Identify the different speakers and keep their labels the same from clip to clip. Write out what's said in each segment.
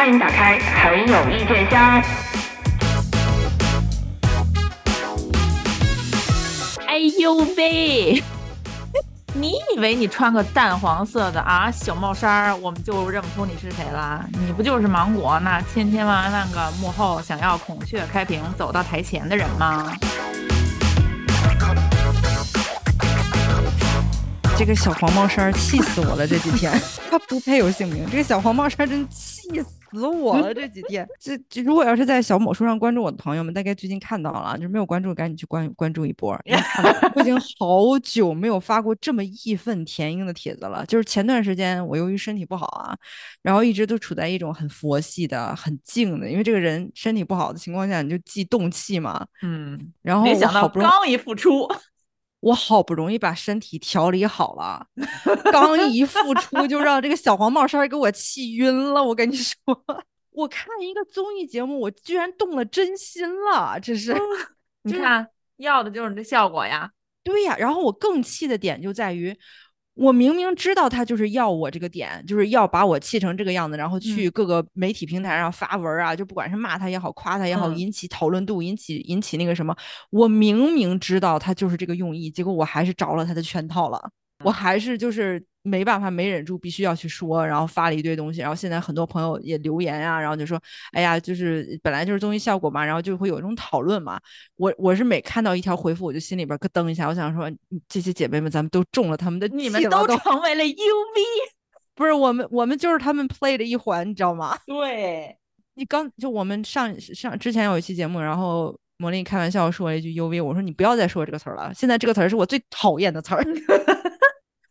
Speaker 1: 欢迎打开很有意见箱。
Speaker 2: 哎呦喂！你以为你穿个淡黄色的啊小帽衫儿，我们就认不出你是谁了？你不就是芒果那千千万万个幕后想要孔雀开屏走到台前的人吗？
Speaker 3: 这个小黄帽衫气死我了！这几天 他不配有姓名，这个小黄帽衫真气死我了！这几天，这这如果要是在小某书上关注我的朋友们，大概最近看到了，就是没有关注，赶紧去关关注一波。我已经好久没有发过这么义愤填膺的帖子了。就是前段时间我由于身体不好啊，然后一直都处在一种很佛系的、很静的，因为这个人身体不好的情况下，你就忌动气嘛。
Speaker 2: 嗯，
Speaker 3: 然后
Speaker 2: 没想到刚一复出，
Speaker 3: 我好不容易把身体调理好了，刚一复出就让这个小黄帽衫儿给我气晕了。我跟你说，我看一个综艺节目，我居然动了真心了，这是。就是
Speaker 2: 你看要的就是你这效果呀。
Speaker 3: 对呀，然后我更气的点就在于，我明明知道他就是要我这个点，就是要把我气成这个样子，然后去各个媒体平台上发文啊，就不管是骂他也好，夸他也好，
Speaker 2: 嗯。
Speaker 3: 引起讨论度，引起引起那个什么，我明明知道他就是这个用意，结果我还是着了他的圈套了，我还是就是没办法，没忍住，必须要去说，然后发了一堆东西，然后现在很多朋友也留言啊，然后就说，哎呀，就是本来就是综艺效果嘛，然后就会有一种讨论嘛，我我是每看到一条回复，我就心里边咯噔一下，我想说，嗯这些姐妹们，咱们都中了他们的
Speaker 2: 你们
Speaker 3: 都
Speaker 2: 都成为了 UV，
Speaker 3: 不是我们，我们就是他们 play 的一环，你知道吗？
Speaker 2: 对，
Speaker 3: 你刚就我们上上之前有一期节目，然后魔力开玩笑说了一句 UV，我说你不要再说这个词儿了，现在这个词儿是我最讨厌的词儿。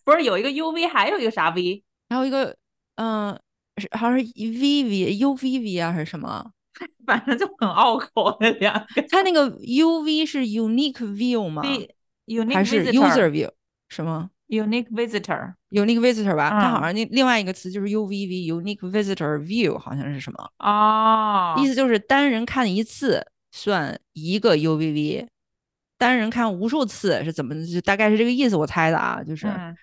Speaker 2: 不是有一个 UV，还有一个啥 V？
Speaker 3: 还有一个，嗯、是好像是 VV UVV 啊，还是什么？
Speaker 2: 反正就很拗口的两个
Speaker 3: 它那个 UV 是 unique view 吗
Speaker 2: ？Unique
Speaker 3: 还是 user view 什么
Speaker 2: unique
Speaker 3: visitor，unique visitor 吧？它好
Speaker 2: 嗯
Speaker 3: 像那另外一个词就是 UVV unique visitor view，好像是什么？
Speaker 2: 哦，
Speaker 3: 意思就是单人看一次算一个 UVV，单人看无数次是怎么？就大概是这个意思，我猜的啊。就是、
Speaker 2: 嗯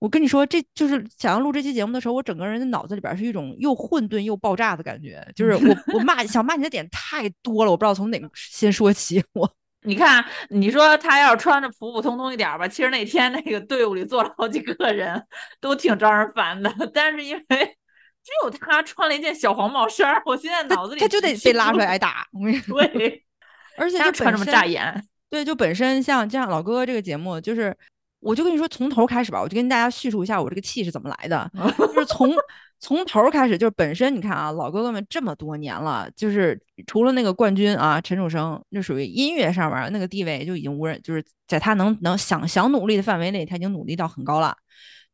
Speaker 3: 我跟你说，这就是想要录这期节目的时候，我整个人的脑子里边是一种又混沌又爆炸的感觉。就是我我骂 想骂你的点太多了，我不知道从哪个先说起。我
Speaker 2: 你看，你说他要是穿着普普通通一点儿吧，其实那天那个队伍里坐了好几个人，都挺招人烦的。但是因为只有他穿了一件小黄帽衫儿，我现在脑子里
Speaker 3: 他就得被拉出来挨打。我跟你说，
Speaker 2: 对，
Speaker 3: 而且
Speaker 2: 他
Speaker 3: 就
Speaker 2: 穿这么扎眼，
Speaker 3: 对，就本身像这样老哥哥这个节目，就是我就跟你说从头开始吧，我就跟大家叙述一下我这个气是怎么来的，就是从从头开始，就是本身你看啊，老哥哥们这么多年了，就是除了那个冠军啊，陈楚生，那属于音乐上面那个地位就已经无人，就是在他能能想想努力的范围内，他已经努力到很高了。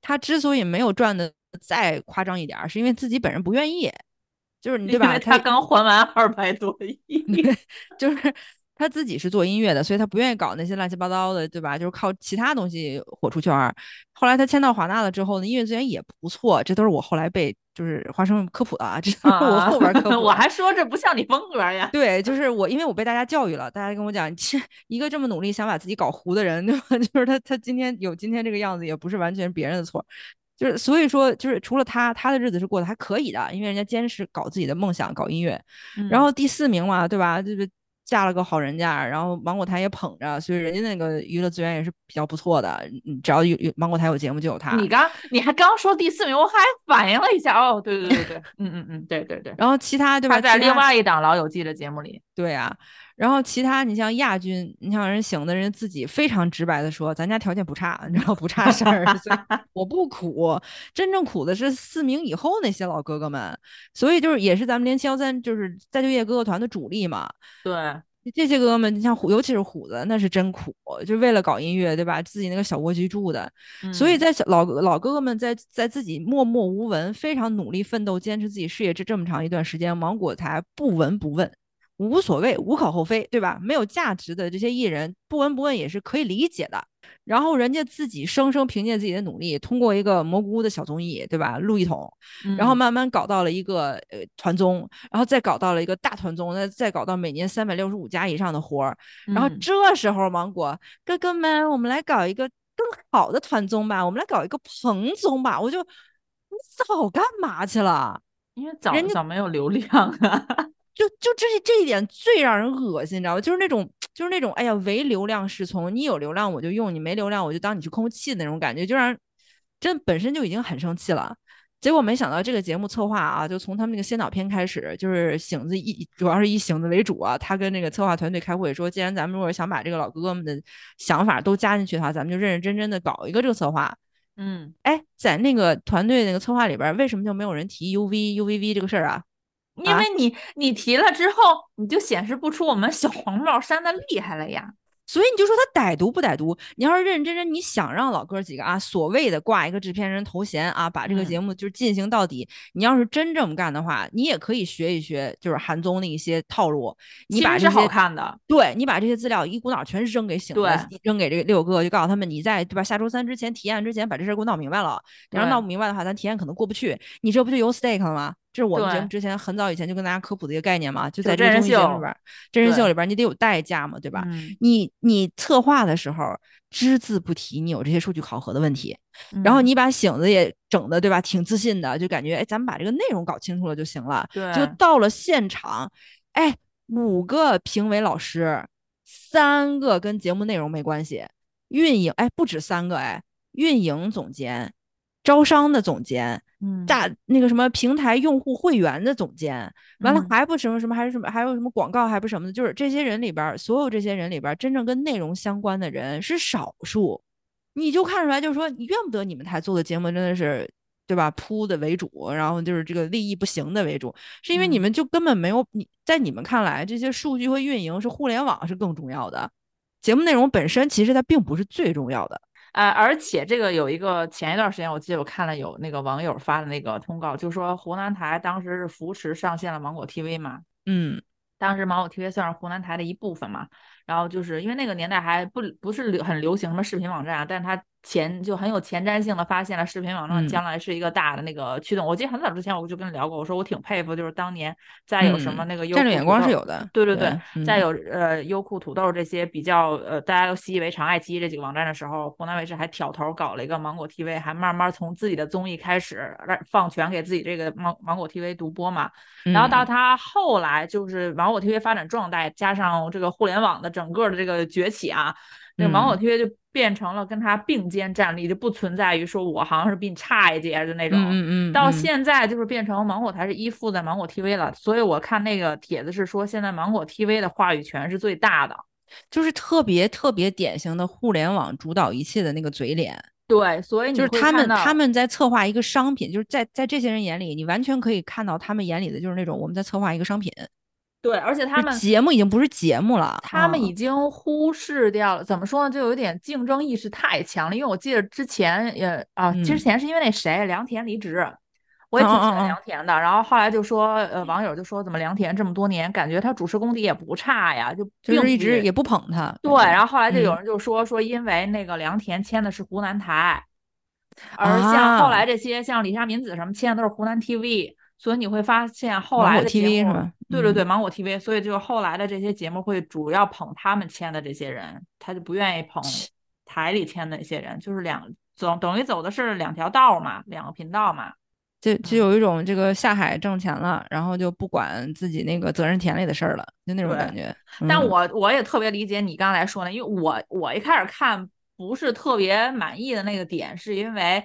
Speaker 3: 他之所以没有赚的再夸张一点儿，是因为自己本人不愿意，就是你对吧？
Speaker 2: 因为他刚还完二百多亿，
Speaker 3: 就是他自己是做音乐的，所以他不愿意搞那些乱七八糟的，对吧？就是靠其他东西火出圈儿。后来他签到华纳了之后呢，音乐资源也不错，这都是我后来被就是花生科普的啊，这是我后边科普 的。
Speaker 2: 我还说这不像你风格呀。
Speaker 3: 对，就是我，因为我被大家教育了，大家跟我讲，这一个这么努力想把自己搞糊的人，对吧？就是他，他今天有今天这个样子，也不是完全别人的错，就是所以说，就是除了他，他的日子是过得还可以的，因为人家坚持搞自己的梦想，搞音乐。然后第四名嘛，对吧？就是嫁了个好人家，然后芒果台也捧着，所以人家那个娱乐资源也是比较不错的。嗯，只要有有芒果台有节目就有他。
Speaker 2: 你刚你还刚说第四名，我还反应了一下，哦，对对对对，嗯嗯嗯，对对对。
Speaker 3: 然后其他对吧？
Speaker 2: 他在另外一档《老友记》的节目里，
Speaker 3: 对啊，然后其他你像亚军，你像人醒的人自己非常直白的说，咱家条件不差，你知道不差事儿，我不苦，真正苦的是四名以后那些老哥哥们，所以就是也是咱们零七幺三就是再就业哥哥团的主力嘛。
Speaker 2: 对，
Speaker 3: 这些哥哥们，你像虎，尤其是虎子，那是真苦，就为了搞音乐，对吧？自己那个小蜗居住的，所以
Speaker 2: 嗯
Speaker 3: 在小老老哥哥们在在自己默默无闻、非常努力奋斗、坚持自己事业这这么长一段时间，芒果台不闻不问，无所谓，无可厚非，对吧？没有价值的这些艺人不闻不问也是可以理解的。然后人家自己生生凭借自己的努力，通过一个蘑菇屋的小综艺，对吧？录一桶，然后
Speaker 2: 嗯
Speaker 3: 慢慢搞到了一个呃团综，然后再搞到了一个大团综，再再搞到每年三百六十五家以上的活儿。然后
Speaker 2: 嗯
Speaker 3: 这时候芒果哥哥们，我们来搞一个更好的团综吧，我们来搞一个彭综吧。我就你早干嘛去了？
Speaker 2: 因为早早没有流量啊。
Speaker 3: 就就这这一点最让人恶心，你知道吗？就是那种就是那种，哎呀，唯流量是从，你有流量我就用，你没流量我就当你是空气的那种感觉，就让人真本身就已经很生气了。结果没想到这个节目策划啊，就从他们那个先导片开始，就是醒子以主要是以醒子为主啊。他跟那个策划团队开会说，既然咱们如果想把这个老哥哥们的想法都加进去的话，咱们就认认真真的搞一个这个策划。
Speaker 2: 嗯，
Speaker 3: 哎，在那个团队那个策划里边，为什么就没有人提 UV UVV 这个事儿啊？
Speaker 2: 因为你你提了之后，你就显示不出我们小黄帽扇的厉害了呀。
Speaker 3: 所以你就说他歹毒不歹毒？你要是认认真真，你想让老哥几个啊，所谓的挂一个制片人头衔啊，把这个节目就进行到底。你要是真这么干的话，你也可以学一学，就是韩综的一些套路。你把这
Speaker 2: 些好看的，
Speaker 3: 对你把这些资料一股脑全扔给醒了，扔给这个六哥，就告诉他们，你在对吧？下周三之前提案之前，把这事给我闹明白了。你要闹不明白的话，咱提案可能过不去。你这不就有 stake 了吗？这是我们节目之前很早以前就跟大家科普的一个概念嘛，就在这个综艺节目里边，真人秀里边你得有代价嘛，对吧？你你策划的时候只字不提你有这些数据考核的问题，然后你把醒子也整的对吧？挺自信的，就感觉哎，咱们把这个内容搞清楚了就行了。
Speaker 2: 对，
Speaker 3: 就到了现场，哎，五个评委老师，三个跟节目内容没关系，运营哎不止三个哎，运营总监。招商的总监，
Speaker 2: 嗯，
Speaker 3: 大那个什么平台用户会员的总监，完了还不什么什么，还是什么，还有什么广告，还不什么的，就是这些人里边，所有这些人里边，真正跟内容相关的人是少数，你就看出来，就是说，你怨不得你们台做的节目真的是，对吧？铺的为主，然后就是这个利益不行的为主，是因为你们就根本没有你在你们看来，这些数据和运营是互联网是更重要的，节目内容本身其实它并不是最重要的。
Speaker 2: 呃，而且这个有一个前一段时间，我记得我看了有那个网友发的那个通告，就说湖南台当时是扶持上线了芒果 TV 嘛，
Speaker 3: 嗯，
Speaker 2: 当时芒果 TV 算是湖南台的一部分嘛，然后就是因为那个年代还不不是流很流行什么视频网站啊，但是它。前就很有前瞻性的发现了视频网站将来是一个大的那个驱动。我记得很早之前我就跟你聊过，我说我挺佩服，就是当年再有什么那个优酷、
Speaker 3: 眼光是有的，
Speaker 2: 对对对，再有呃优酷、土豆这些比较呃大家都习以为常、爱奇艺这几个网站的时候，湖南卫视还挑头搞了一个芒果 TV，还慢慢从自己的综艺开始放权给自己这个芒芒果 TV 独播嘛。然后到他后来就是芒果 TV 发展壮大，加上这个互联网的整个的这个崛起啊。那个芒果 TV 就变成了跟他并肩站立，就不存在于说我好像是比你差一截的那种。
Speaker 3: 嗯嗯。
Speaker 2: 到现在就是变成芒果台是依附在芒果 TV 了，所以我看那个帖子是说，现在芒果 TV 的话语权是最大的，
Speaker 3: 就是特别特别典型的互联网主导一切的那个嘴脸。
Speaker 2: 对，所以
Speaker 3: 就是他们他们在策划一个商品，就是在在这些人眼里，你完全可以看到他们眼里的就是那种我们在策划一个商品。
Speaker 2: 对，而且他们
Speaker 3: 节目已经不是节目了，
Speaker 2: 他们已经忽视掉了。怎么说呢？就有点竞争意识太强了。因为我记得之前也啊，之前是因为那谁梁田离职，我也挺喜欢梁田的。然后后来就说，呃，网友就说，怎么梁田这么多年，感觉他主持功底也不差呀，就
Speaker 3: 就是一直也不捧他。
Speaker 2: 对，然后后来就有人就说说，因为那个梁田签的是湖南台，而像后来这些像李莎、敏子什么签的都是湖南 TV。所以你会发现后来的节目，对对对，芒果 TV，所以就后来的这些节目会主要捧他们签的这些人，他就不愿意捧台里签的那些人，就是两总等于走的是两条道嘛，两个频道嘛，
Speaker 3: 就就有一种这个下海挣钱了，然后就不管自己那个责任田里的事儿了，就那种感觉。
Speaker 2: 但我我也特别理解你刚才说的，因为我我一开始看不是特别满意的那个点，是因为。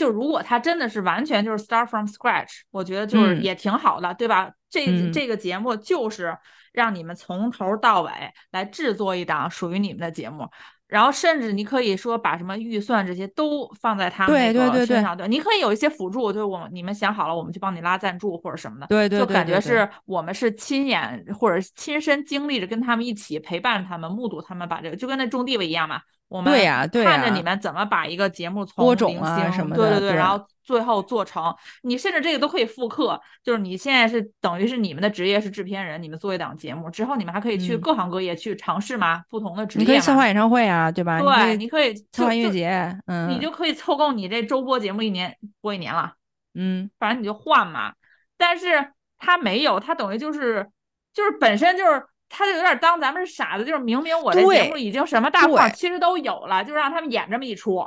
Speaker 2: 就如果他真的是完全就是 start from scratch，我觉得就是也挺好的，对吧？这这个节目就是让你们从头到尾来制作一档属于你们的节目，然后甚至你可以说把什么预算这些都放在他们那个身上，
Speaker 3: 对，
Speaker 2: 你可以有一些辅助，就是我你们想好了，我们去帮你拉赞助或者什么的，
Speaker 3: 对对，
Speaker 2: 就感觉是我们是亲眼或者亲身经历着跟他们一起陪伴他们，目睹他们把这个就跟那种地位一样嘛。我们对呀看着你们怎么把一个节目从
Speaker 3: 播种啊什么
Speaker 2: 的，对
Speaker 3: 对
Speaker 2: 对，然后最后做成，你甚至这个都可以复刻。就是你现在是等于是你们的职业是制片人，你们做一档节目之后，你们还可以去各行各业去尝试嘛，不同的职业。
Speaker 3: 你可以策划演唱会啊，对吧？
Speaker 2: 对，你可以
Speaker 3: 策划音乐节，嗯，
Speaker 2: 你就可以凑够你这周播节目一年播一年了，
Speaker 3: 嗯，
Speaker 2: 反正你就换嘛。但是他没有，他等于就是就是本身就是。他就有点当咱们是傻子，就是明明我这节目已经什么大框其实都有了，就让他们演这么一出。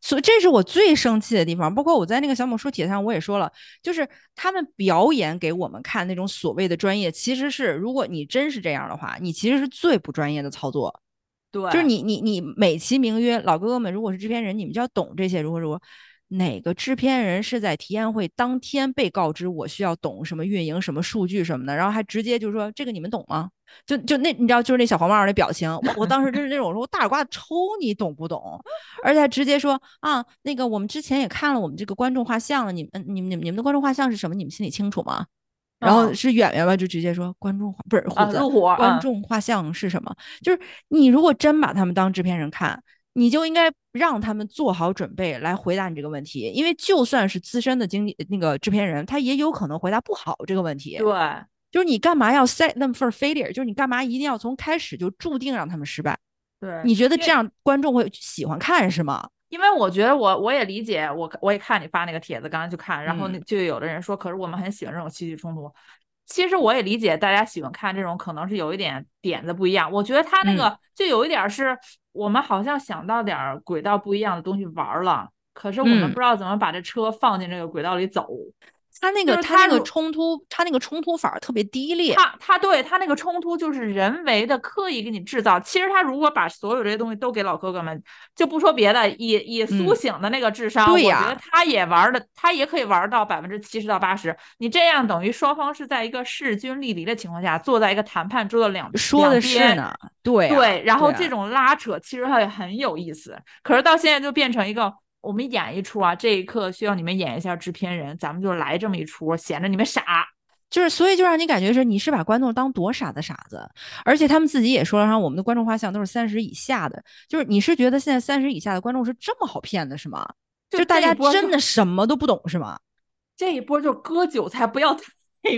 Speaker 3: 所以这是我最生气的地方。包括我在那个小某书帖上我也说了，就是他们表演给我们看那种所谓的专业，其实是如果你真是这样的话，你其实是最不专业的操作。
Speaker 2: 对，
Speaker 3: 就是你你你美其名曰老哥哥们，如果是制片人，你们就要懂这些。如何如果哪个制片人是在体验会当天被告知我需要懂什么运营、什么数据什么的，然后还直接就说这个你们懂吗？就就那你知道，就是那小黄帽那表情，我我当时真是那种说，我大耳刮子抽你懂不懂？而且还直接说啊，那个我们之前也看了我们这个观众画像了，你们你们你们你们的观众画像是什么？你们心里清楚吗？然后
Speaker 2: 嗯
Speaker 3: 是远远吧，就直接说观众画不是虎
Speaker 2: 啊，
Speaker 3: 子，
Speaker 2: 入伙
Speaker 3: 观
Speaker 2: 嗯
Speaker 3: 众画像是什么？就是你如果真把他们当制片人看，你就应该让他们做好准备来回答你这个问题，因为就算是资深的经理那个制片人，他也有可能回答不好这个问题。
Speaker 2: 对
Speaker 3: 就是你干嘛要 set them for failure？就是你干嘛一定要从开始就注定让他们失败？
Speaker 2: 对，
Speaker 3: 你觉得这样观众会喜欢看是吗？
Speaker 2: 因为我觉得我我也理解，我我也看你发那个帖子，刚才去看，然后就有的人说，可是我们很喜欢这种戏剧冲突。其实我也理解大家喜欢看这种，可能是有一点点子不一样。我觉得他那个就有一点是我们好像想到点儿轨道不一样的东西玩儿了，可是我们
Speaker 3: 嗯
Speaker 2: 不知道怎么把这车放进这个轨道里走。
Speaker 3: 他那
Speaker 2: 就
Speaker 3: 个他那个冲突，他那个冲突反而特别低劣。
Speaker 2: 他他对他那个冲突就是人为的刻意给你制造。其实他如果把所有这些东西都给老哥哥们，就不说别的，以以苏
Speaker 3: 嗯
Speaker 2: 醒的那个智商，我觉得他也玩的，他也可以玩到百分之七十到八十。你这样等于双方是在一个势均力敌的情况下，坐在一个谈判桌的两
Speaker 3: 说的是呢，对啊
Speaker 2: 对，然后这种拉扯其实还很有意思，可是到现在就变成一个。我们演一出啊，这一刻需要你们演一下制片人，咱们就来这么一出，显得你们傻。
Speaker 3: 就是所以就让你感觉是你是把观众当多傻的傻子，而且他们自己也说了，哈我们的观众画像都是三十以下的，就是你是觉得现在三十以下的观众是这么好骗的，是吗？
Speaker 2: 就
Speaker 3: 就大家真的什么都不懂，是吗？
Speaker 2: 这一波就割韭菜，不要太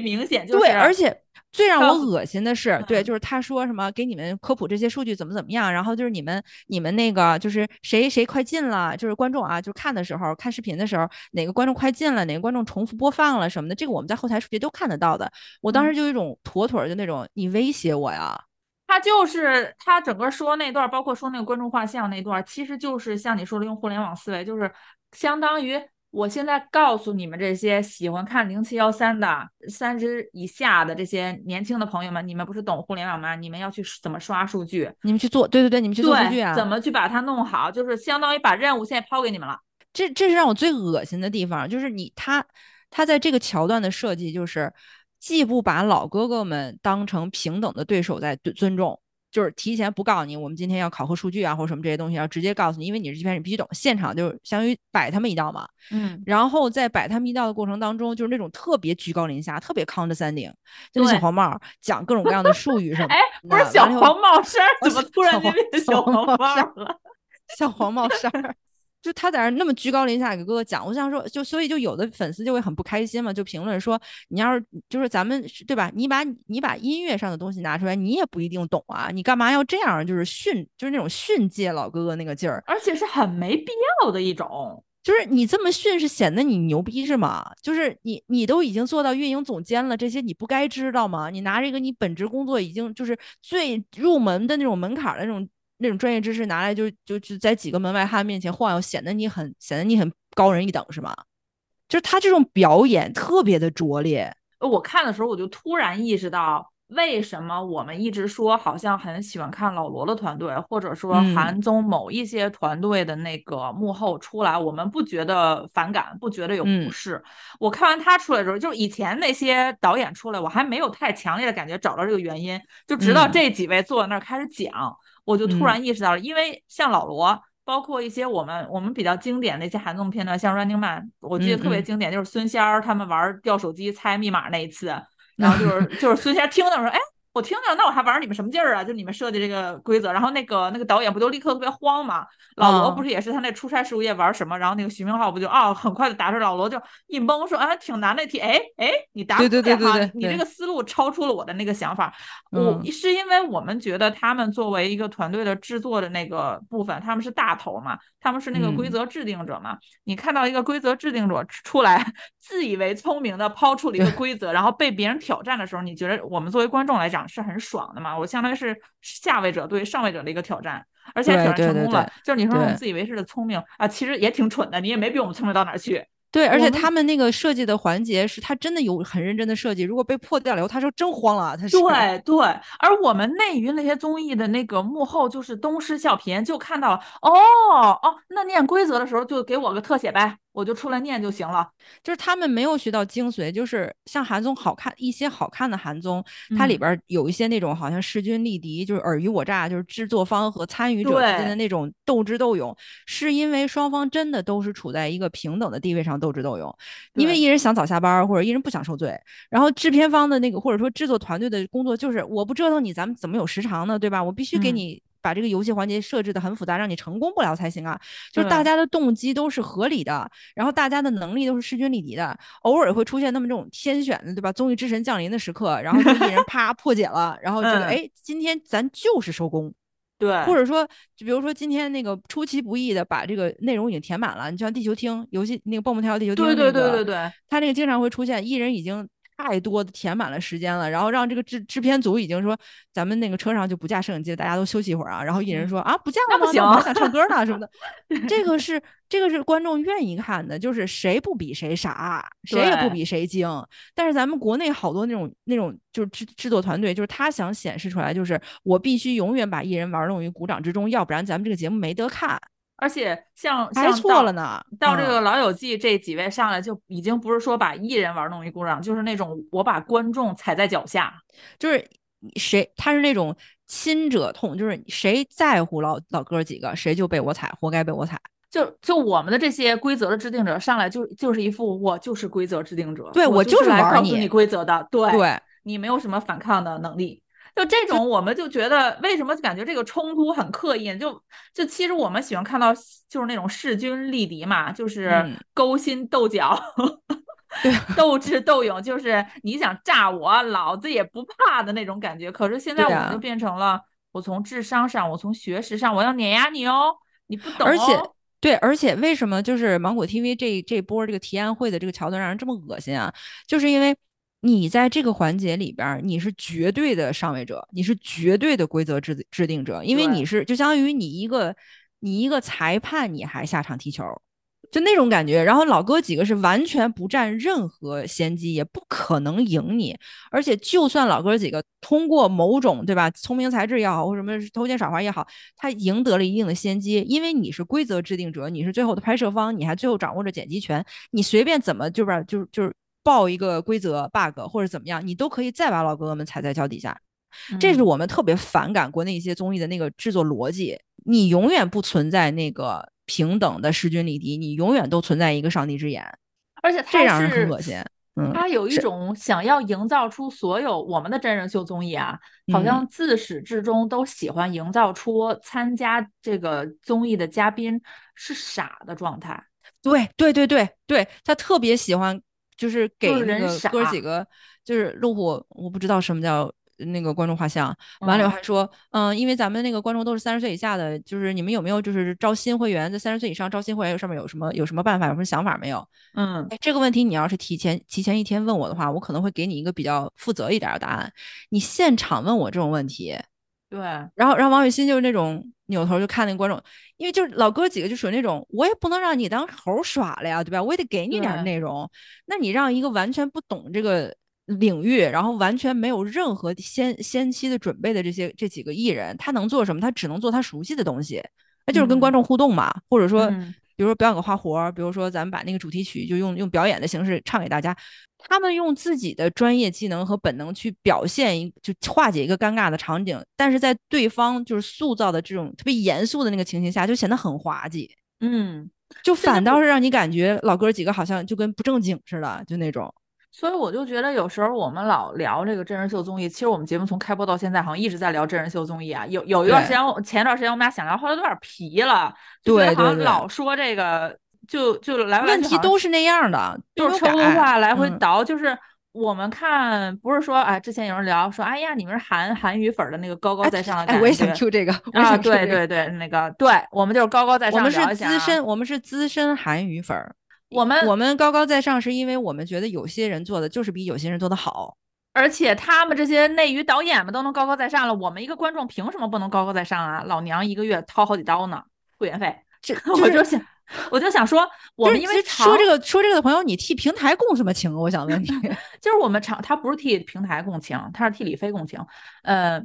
Speaker 2: 明显，就是
Speaker 3: 对，而且最让我恶心的是，对，
Speaker 2: 嗯。
Speaker 3: 就是他说什么给你们科普这些数据怎么怎么样，然后就是你们你们那个就是谁谁快进了，就是观众啊，就是看的时候看视频的时候，哪个观众快进了，哪个观众重复播放了什么的，这个我们在后台数据都看得到的。我当
Speaker 2: 嗯。
Speaker 3: 时就有一种妥妥的那种你威胁我呀，
Speaker 2: 他就是他整个说那段，包括说那个观众画像那段，其实就是像你说的用互联网思维，就是相当于我现在告诉你们这些喜欢看零七幺三的三十以下的这些年轻的朋友们，你们不是懂互联网吗？你们要去怎么刷数据，
Speaker 3: 你们去做，对对对，你们去做数据，啊，
Speaker 2: 怎么去把它弄好，就是相当于把任务现在抛给你们了。
Speaker 3: 这这是让我最恶心的地方，就是你他他在这个桥段的设计，就是既不把老哥哥们当成平等的对手在尊尊重，就是提前不告诉你我们今天要考核数据啊或者什么这些东西，要直接告诉你，因为你是制片人，你必须懂，现场就是相当于摆他们一道嘛。
Speaker 2: 嗯，
Speaker 3: 然后在摆他们一道的过程当中，就是那种特别居高临下、特别 condescending，就是小黄帽讲各种各样的术语什么的。
Speaker 2: 哎，不是小黄帽衫儿，怎么突然
Speaker 3: 小黄
Speaker 2: 间变小
Speaker 3: 小
Speaker 2: 黄
Speaker 3: 黄帽
Speaker 2: 了？
Speaker 3: 小黄帽衫儿，就他在那儿那么居高临下给哥哥讲，我想说，就所以就有的粉丝就会很不开心嘛，就评论说，你要是就是咱们对吧？你把你把音乐上的东西拿出来，你也不一定懂啊，你干嘛要这样？就是训，就是那种训诫老哥哥那个劲儿，
Speaker 2: 而且是很没必要的一种。
Speaker 3: 就是你这么训是显得你牛逼是吗？就是你你都已经做到运营总监了，这些你不该知道吗？你拿这个你本职工作已经就是最入门的那种门槛儿的那种那种专业知识拿来就就就在几个门外汉面前晃悠，显得你很显得你很高人一等是吗？就是他这种表演特别的拙劣，
Speaker 2: 呃我看的时候，我就突然意识到，为什么我们一直说好像很喜欢看老罗的团队，或者说
Speaker 3: 嗯
Speaker 2: 韩综某一些团队的那个幕后出来，我们不觉得反感，不觉得有
Speaker 3: 嗯
Speaker 2: 不适。我看完他出来的时候，就是以前那些导演出来，我还没有太强烈的感觉找到这个原因，就直到
Speaker 3: 嗯
Speaker 2: 这几位坐在那儿开始讲，我就突
Speaker 3: 嗯
Speaker 2: 然意识到了，因为像老罗。包括一些我们我们比较经典的一些韩综片段，像《Running Man》，我记得特别
Speaker 3: 嗯嗯
Speaker 2: 经典，就是孙仙儿他们玩掉手机猜密码那一次，然后就是就是孙仙儿听到说，哎，我听着，那我还玩你们什么劲儿啊？就你们设计这个规则，然后那个那个导演不就立刻特别慌嘛？老罗
Speaker 3: 啊
Speaker 2: 不是也是他那出差十五夜玩什么？然后那个徐明浩不就啊、很快的答出，老罗就一懵说，啊，挺难的题，哎哎，你答
Speaker 3: 对对对
Speaker 2: 对
Speaker 3: 对
Speaker 2: 你这个思路超出了我的那个想法。我
Speaker 3: 嗯
Speaker 2: 是因为我们觉得他们作为一个团队的制作的那个部分，他们是大头嘛，他们是那个规
Speaker 3: 嗯
Speaker 2: 则制定者嘛。你看到一个规则制定者出来，自以为聪明的抛出了一个规则，然后被别人挑战的时候，你觉得我们作为观众来讲，讲是很爽的嘛，我相当于是下位者对上位者的一个挑战，而且挑战成功了。就是你说我们自以为是的聪明啊，其实也挺蠢的，你也没比我们聪明到哪去。
Speaker 3: 对，而且他们那个设计的环节是他真的有很认真的设计，如果被破掉了以后，他说真慌了。他
Speaker 2: 对对，而我们内娱那些综艺的那个幕后就是东施效颦，就看到了哦哦，那念规则的时候就给我个特写呗。我就出来念就行了，
Speaker 3: 就是他们没有学到精髓，就是像韩综好看一些好看的韩综，它里边有一些那种好像势均力敌，就是尔虞我诈，就是制作方和参与者之间的那种斗智斗勇，是因为双方真的都是处在一个平等的地位上斗智斗勇，因为一人想早下班或者一人不想受罪，然后制片方的那个或者说制作团队的工作就是我不折腾你，咱们怎么有时长呢？对吧？我必须给你。把这个游戏环节设置的很复杂，让你成功不了才行啊！就是大家的动机都是合理的，然后大家的能力都是势均力敌的，偶尔会出现那么这种天选的，对吧？综艺之神降临的时刻，然后就一人 啪破解了，然后这个哎，今天咱就是收工，
Speaker 2: 对，
Speaker 3: 或者说就比如说今天那个出其不意的把这个内容已经填满了，你就像地球厅游戏那个蹦蹦跳跳地球厅，
Speaker 2: 对对对对对，
Speaker 3: 他那个经常会出现一人已经。太多的填满了时间了，然后让这个制制片组已经说，咱们那个车上就不架摄影机了，大家都休息一会儿啊。然后艺人说啊，不架了
Speaker 2: 吗？不行，
Speaker 3: 我想唱歌呢什么的。这个是这个是观众愿意看的，就是谁不比谁傻，谁也不比谁精。但是咱们国内好多那种那种就是制制作团队，就是他想显示出来，就是我必须永远把艺人玩弄于股掌之中，要不然咱们这个节目没得看。
Speaker 2: 而且像像
Speaker 3: 错了呢，
Speaker 2: 到这个老友记这几位上来就已经不是说把艺人玩弄于股掌，就是那种我把观众踩在脚下，
Speaker 3: 就是谁他是那种亲者痛，就是谁在乎老老哥几个，谁就被我踩，活该被我踩。
Speaker 2: 就就我们的这些规则的制定者上来就就是一副我就是规则制定者，
Speaker 3: 对
Speaker 2: 我
Speaker 3: 就是
Speaker 2: 来告
Speaker 3: 诉
Speaker 2: 你规则的，对
Speaker 3: 对，
Speaker 2: 你没有什么反抗的能力。就这种，我们就觉得为什么感觉这个冲突很刻意？就就其实我们喜欢看到就是那种势均力敌嘛，就是勾心斗角，斗智斗勇，就是你想炸我，老子也不怕的那种感觉。可是现在我们就变成了，我从智商上，我从学识上，我要碾压你哦，你不懂。
Speaker 3: 而且对，而且为什么就是芒果 TV 这这波这个提案会的这个桥段让人这么恶心啊？就是因为。你在这个环节里边，你是绝对的上位者，你是绝对的规则制制定者，因为你是就相当于你一个你一个裁判，你还下场踢球，就那种感觉。然后老哥几个是完全不占任何先机，也不可能赢你。而且就算老哥几个通过某种对吧，聪明才智也好，或什么偷奸耍滑也好，他赢得了一定的先机，因为你是规则制定者，你是最后的拍摄方，你还最后掌握着剪辑权，你随便怎么就是就是就是。报一个规则 bug 或者怎么样，你都可以再把老哥哥们踩在脚底下。这是我们特别反感国内一些综艺的那个制作逻辑。你永远不存在那个平等的势均力敌，你永远都存在一个上帝之眼。
Speaker 2: 而且
Speaker 3: 这让人很恶心。嗯，
Speaker 2: 他有一种想要营造出所有我们的真人秀综艺啊，好像自始至终都喜欢营造出参加这个综艺的嘉宾是傻的状态。
Speaker 3: 对对对对对，他特别喜欢。就是给那个哥几个，就是路虎，我不知道什么叫那个观众画像。完了还说，嗯，因为咱们那个观众都是三十岁以下的，就是你们有没有就是招新会员，在三十岁以上招新会员上面有什么有什么办法，有什么想法没有？
Speaker 2: 嗯，
Speaker 3: 这个问题你要是提前提前一天问我的话，我可能会给你一个比较负责一点的答案。你现场问我这种问题，
Speaker 2: 对，
Speaker 3: 然后然后王雨欣就是那种。扭头就看那观众，因为就是老哥几个就属于那种，我也不能让你当猴耍了呀，对吧？我也得给你点内容。那你让一个完全不懂这个领域，然后完全没有任何先先期的准备的这些这几个艺人，他能做什么？他只能做他熟悉的东西，那就是跟观众互动嘛，或者说。比如说表演个花活，比如说咱们把那个主题曲就用用表演的形式唱给大家，他们用自己的专业技能和本能去表现一就化解一个尴尬的场景，但是在对方就是塑造的这种特别严肃的那个情形下，就显得很滑稽，
Speaker 2: 嗯，
Speaker 3: 就反倒是让你感觉老哥几个好像就跟不正经似的，就那种。
Speaker 2: 所以我就觉得有时候我们老聊这个真人秀综艺，其实我们节目从开播到现在好像一直在聊真人秀综艺啊。有有一段时间，前一段时间我们俩想聊，后来有点皮了，
Speaker 3: 对，
Speaker 2: 好像老说这个，就就来
Speaker 3: 问题都是那样的，
Speaker 2: 就是车轱话来回倒。就是我们看，不是说哎，之前有人聊说，哎呀，你们是韩韩语粉的那个高高在上的感
Speaker 3: 觉。我也想 Q 这个
Speaker 2: 啊，对对对，那个对我们就是高高在上。
Speaker 3: 我们是资深，我们是资深韩语粉。
Speaker 2: 我们
Speaker 3: 我们高高在上，是因为我们觉得有些人做的就是比有些人做的好，
Speaker 2: 而且他们这些内娱导演们都能高高在上了，我们一个观众凭什么不能高高在上啊？老娘一个月掏好几刀呢，会员费，
Speaker 3: 这
Speaker 2: 我就想，我就想说，我们因为
Speaker 3: 说这个说这个的朋友，你替平台共什么情？我想问你，
Speaker 2: 就是我们长他不是替平台共情，他是替李飞共情，呃，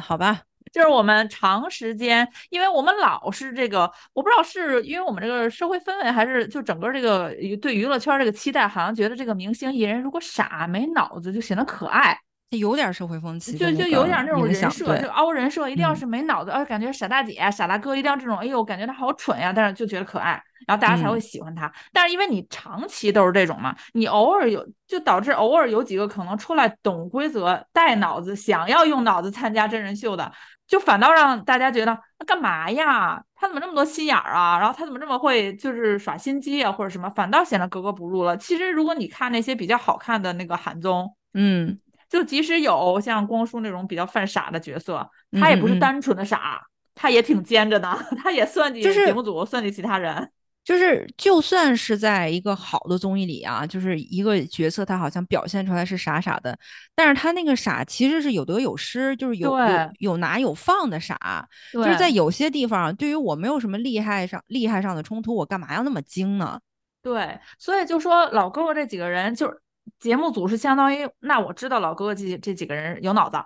Speaker 3: 好吧。
Speaker 2: 就是我们长时间，因为我们老是这个，我不知道是因为我们这个社会氛围，还是就整个这个对娱乐圈这个期待，好像觉得这个明星艺人如果傻没脑子就显得可爱，
Speaker 3: 有点社会风气，
Speaker 2: 就就有点那种人设，就凹人设，一定要
Speaker 3: 嗯
Speaker 2: 是没脑子，啊，感觉傻大姐、傻大哥一定要这种，哎呦，感觉他好蠢呀，但是就觉得可爱，然后大家才会
Speaker 3: 嗯
Speaker 2: 喜欢他。但是因为你长期都是这种嘛，你偶尔有，就导致偶尔有几个可能出来懂规则、带脑子、想要用脑子参加真人秀的。就反倒让大家觉得那干嘛呀？他怎么这么多心眼儿啊？然后他怎么这么会就是耍心机啊，或者什么？反倒显得格格不入了。其实如果你看那些比较好看的那个韩综，
Speaker 3: 嗯，
Speaker 2: 就即使有像光叔那种比较犯傻的角色，他也不是单纯的傻，他也挺奸着的，他也算计
Speaker 3: 就是
Speaker 2: 节目组，算计其他人。
Speaker 3: 就是就算是在一个好的综艺里啊，就是一个角色，他好像表现出来是傻傻的，但是他那个傻其实是有得有失，就是有有有拿有放的傻，就是在有些地方，对于我没有什么厉害上厉害上的冲突，我干嘛要那么精呢？
Speaker 2: 对，所以就说老哥哥这几个人，就是节目组是相当于，那我知道老哥哥这这几个人有脑子，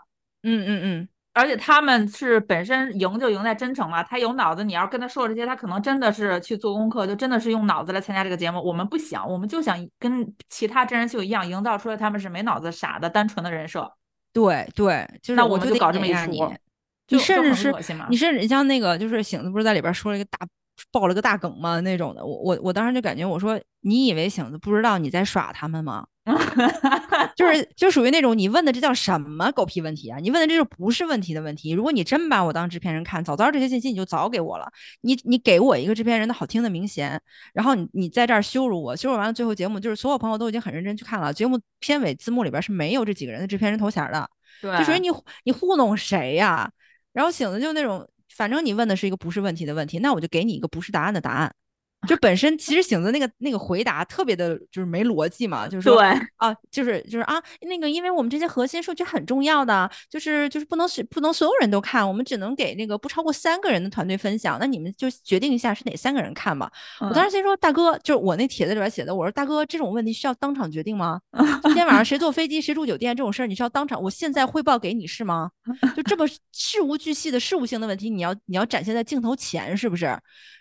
Speaker 3: 嗯嗯嗯，
Speaker 2: 而且他们是本身赢就赢在真诚嘛，他有脑子，你要跟他说这些，他可能真的是去做功课，就真的是用脑子来参加这个节目。我们不想，我们就想跟其他真人秀一样，营造出来他们是没脑子、傻的、单纯的人设。
Speaker 3: 对对，就是
Speaker 2: 那我们
Speaker 3: 就得
Speaker 2: 搞这么一出，
Speaker 3: 你甚至是你甚至像那个就是醒子不是在里边说了一个大爆了个大梗嘛？那种的，我我我当时就感觉我说你以为醒子不知道你在耍他们吗？就 是就属于那种你问的这叫什么狗屁问题啊？你问的这就不是问题的问题。如果你真把我当制片人看，早知道这些信息你就早给我了。你你给我一个制片人的好听的名衔，然后你你在这儿羞辱我，羞辱完了最后节目就是所有朋友都已经很认真去看了，节目片尾字幕里边是没有这几个人的制片人头衔的。
Speaker 2: 对，
Speaker 3: 就属于你你糊弄谁呀？然后醒子就那种，反正你问的是一个不是问题的问题，那我就给你一个不是答案的答案。就本身其实醒子那个那个回答特别的，就是没逻辑嘛，就是说
Speaker 2: 对
Speaker 3: 啊，就是就是啊，那个因为我们这些核心数据很重要的，就是就是不能是不能所有人都看，我们只能给那个不超过三个人的团队分享，那你们就决定一下是哪三个人看吧。我当时先说，大哥，就是我那帖子里边写的，我说大哥，这种问题需要当场决定吗？今天晚上谁坐飞机谁住酒店这种事儿，你需要当场，我现在汇报给你是吗？就这么 事无巨细的事务性的问题，你要你要展现在镜头前是不是？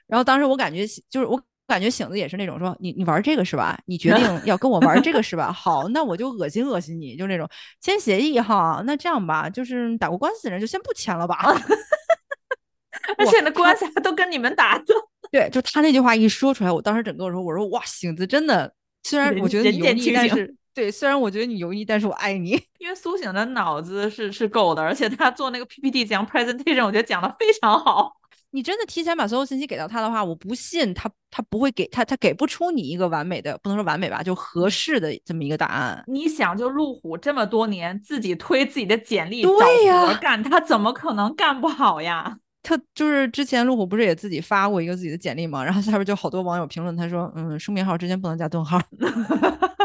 Speaker 3: 然后当时我感觉就是我感觉醒子也是那种说你你玩这个是吧？你决 定要跟我玩这个是吧？好，那我就恶心恶心你，就那种签协议哈。那这样吧，就是打过官司的人就先不签了吧。
Speaker 2: 而且那官司还都跟你们打的，
Speaker 3: 对，就他那句话一说出来，我当时整个说，我说哇，醒子真的，虽然我觉得你油腻，但是对，虽然我觉得你油腻，但是我爱你。
Speaker 2: 因为苏醒的脑子是是够的，而且他做那个 PPT 讲 presentation，我觉得讲的非常好。
Speaker 3: 你真的提前把所有信息给到他的话，我不信他他不会给他他给不出你一个完美的，不能说完美吧，就合适的这么一个答案。
Speaker 2: 你想，就路虎这么多年自己推自己的简历
Speaker 3: 对呀
Speaker 2: 找活干，他怎么可能干不好呀？
Speaker 3: 他就是之前路虎不是也自己发过一个自己的简历吗？然后下边就好多网友评论，他说，嗯，书名号之间不能加顿号，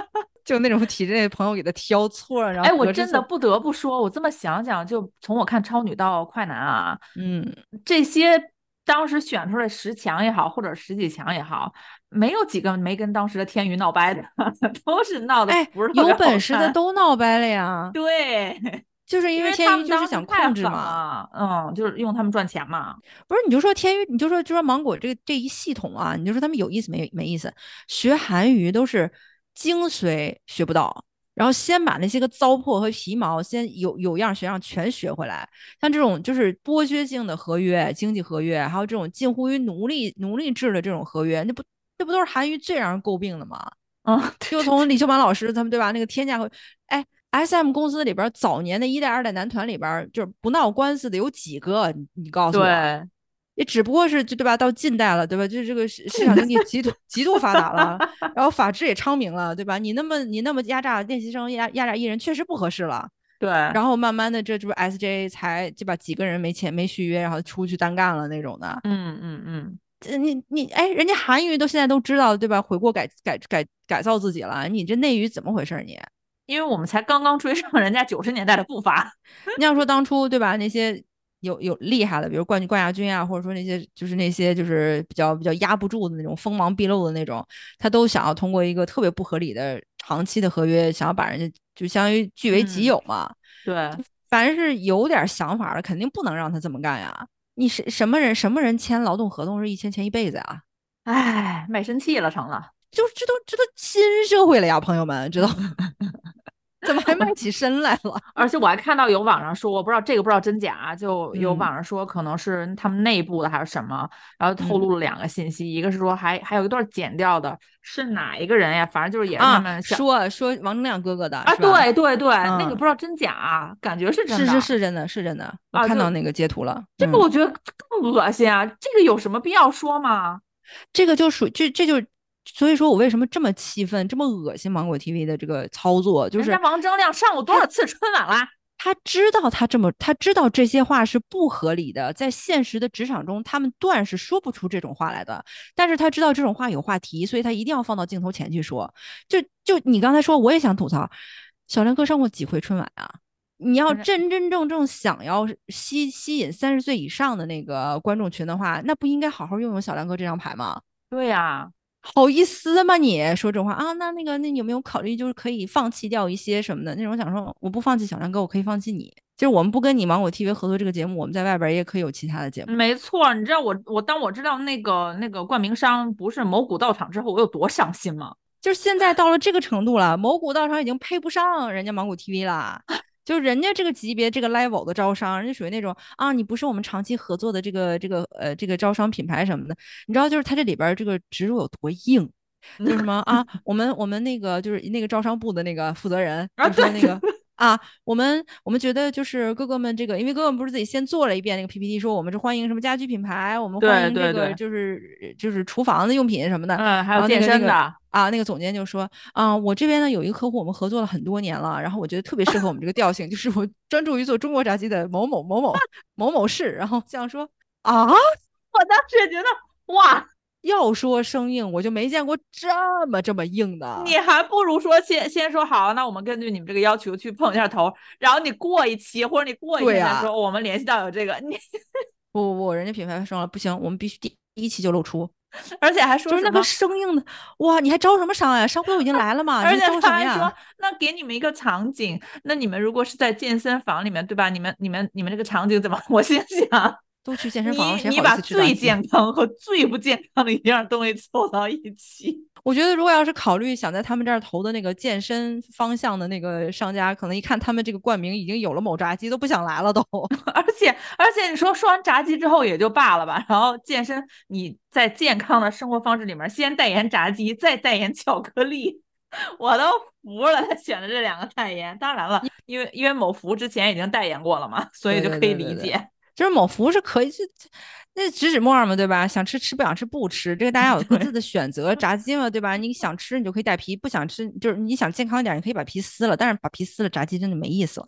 Speaker 3: 就那种体制内朋友给他挑错。然后
Speaker 2: 哎，我真的不得不说，我这么想想，就从我看超女到快男啊，
Speaker 3: 嗯，
Speaker 2: 这些当时选出来十强也好，或者十几强也好，没有几个没跟当时的天娱闹掰的，都是闹的
Speaker 3: 哎
Speaker 2: 不是，
Speaker 3: 有本事的都闹掰了呀。
Speaker 2: 对，
Speaker 3: 就是因为天娱就是想控制嘛，
Speaker 2: 嗯，就是用他们赚钱嘛。
Speaker 3: 不是，你就说天娱，你就说就说芒果这个这一系统啊，你就说他们有意思没没意思？学韩娱都是精髓学不到，然后先把那些个糟粕和皮毛先有有样学样全学回来。像这种就是剥削性的合约、经济合约，还有这种近乎于奴隶奴隶制的这种合约，那不那不都是韩娱最让人诟病的吗？
Speaker 2: 嗯，
Speaker 3: 就从李秀满老师他们对吧？那个天价会，哎，S M 公司里边早年的一代、二代男团里边，就是不闹官司的有几个？你你告诉我，
Speaker 2: 对，
Speaker 3: 也只不过是就对吧？到近代了，对吧？就是这个市市场经济极度极度发达了，然后法制也昌明了，对吧？你那么你那么压榨练习生、压压榨艺人，确实不合适了。
Speaker 2: 对，
Speaker 3: 然后慢慢的，这这不 S J 才对吧？几个人没钱没续约，然后出去单干了那种的。
Speaker 2: 嗯嗯嗯，
Speaker 3: 这你你哎，人家韩娱都现在都知道对吧？悔过改改改改造自己了，你这内娱怎么回事儿你？
Speaker 2: 因为我们才刚刚追上人家九十年代的步伐。
Speaker 3: 你要说当初对吧？那些有有厉害的，比如冠军冠亚军啊，或者说那些就是那些就是比较比较压不住的那种锋芒毕露的那种，他都想要通过一个特别不合理的长期的合约，想要把人家就相当于据为己有嘛。
Speaker 2: 对，
Speaker 3: 凡是有点想法的，肯定不能让他这么干呀。你是什么人？什么人签劳动合同是一签签一辈子呀？
Speaker 2: 哎，卖身契了成了，
Speaker 3: 就这都这都新社会了呀，朋友们，知道 怎么还卖起身来了？
Speaker 2: 而且我还看到有网上说，我不知道这个不知道真假，就有
Speaker 3: 嗯
Speaker 2: 网上说可能是他们内部的还是什么，然后透露了两个信息，一个是说还还有一段剪掉的，是哪一个人呀？反正就是也是他
Speaker 3: 啊，
Speaker 2: 们想
Speaker 3: 说说王铮亮哥哥的
Speaker 2: 啊，对对对，那个
Speaker 3: 嗯
Speaker 2: 不知道真假，感觉是真的。
Speaker 3: 是是是真的，是真的，我看到那个截图了。嗯
Speaker 2: 这个我觉得更恶心啊！这个有什么必要说吗？
Speaker 3: 这个就属这这就，所以说我为什么这么气愤，这么恶心芒果 TV 的这个操作，就是
Speaker 2: 人家王铮亮上过多少次春晚啦？
Speaker 3: 他知道他这么，他知道这些话是不合理的，在现实的职场中，他们断是说不出这种话来的。但是他知道这种话有话题，所以他一定要放到镜头前去说。就就你刚才说，我也想吐槽，小亮哥上过几回春晚啊？你要真真正正想要吸吸引三十岁以上的那个观众群的话，那不应该好好用用小亮哥这张牌吗？
Speaker 2: 对呀、
Speaker 3: 好意思吗你说这话啊？那那个那你有没有考虑就是可以放弃掉一些什么的那种？想说我不放弃小亮哥，我可以放弃你。就是我们不跟你芒果 TV 合作这个节目，我们在外边也可以有其他的节目。
Speaker 2: 没错，你知道我我当我知道那个那个冠名商不是某股道场之后，我有多伤心吗？
Speaker 3: 就是现在到了这个程度了，某股道场已经配不上人家芒果 TV 了。就是人家这个级别、这个 level 的招商，人家属于那种啊，你不是我们长期合作的这个、这个呃、这个招商品牌什么的，你知道，就是他这里边儿这个植入有多硬，就是什么啊，我们我们那个就是那个招商部的那个负责人
Speaker 2: 啊
Speaker 3: 就说那个啊，我们我们觉得就是哥哥们这个，因为哥哥们不是自己先做了一遍那个 PPT，说我们是欢迎什么家居品牌，我们欢迎这个就是就是厨房的用品什么的，
Speaker 2: 嗯，还有健身的，
Speaker 3: 啊，那个总监就说啊，我这边呢有一个客户，我们合作了很多年了，然后我觉得特别适合我们这个调性，就是我专注于做中国炸鸡的某某某某某某市，然后这样说啊，
Speaker 2: 我当时也觉得哇，
Speaker 3: 要说生硬，我就没见过这么这么硬的。
Speaker 2: 你还不如说先先说好，那我们根据你们这个要求去碰一下头，然后你过一期或者你过一
Speaker 3: 对呀
Speaker 2: 天再说，我们联系到有这个，你
Speaker 3: 不不不，人家品牌说了不行，我们必须第第一期就露出，
Speaker 2: 而且还说
Speaker 3: 就是那个生硬的，哇，你还招什么商呀？商会已经来了嘛，
Speaker 2: 而且他还说？，那给你们一个场景，那你们如果是在健身房里面，对吧？你们、你们、你们这个场景怎么？我心想，
Speaker 3: 都去健身房，
Speaker 2: 你你把最健康和最不健康的一样东西凑到一起，
Speaker 3: 我觉得，如果要是考虑想在他们这儿投的那个健身方向的那个商家，可能一看他们这个冠名已经有了某炸鸡，都不想来了都。
Speaker 2: 而且而且你说说完炸鸡之后也就罢了吧，然后健身你在健康的生活方式里面先代言炸鸡，再代言巧克力。我都服了，他选的这两个代言。当然了，因为因为某福之前已经代言过了嘛，所以就可以
Speaker 3: 对对对对
Speaker 2: 理解。
Speaker 3: 就是某福是可以，这那指指沫嘛，对吧？想吃吃，不想吃不吃，这个大家有各自的选择。炸鸡嘛，对吧？你想吃你就可以带皮，不想吃就是你想健康一点，你可以把皮撕了。但是把皮撕了，炸鸡真的没意思了。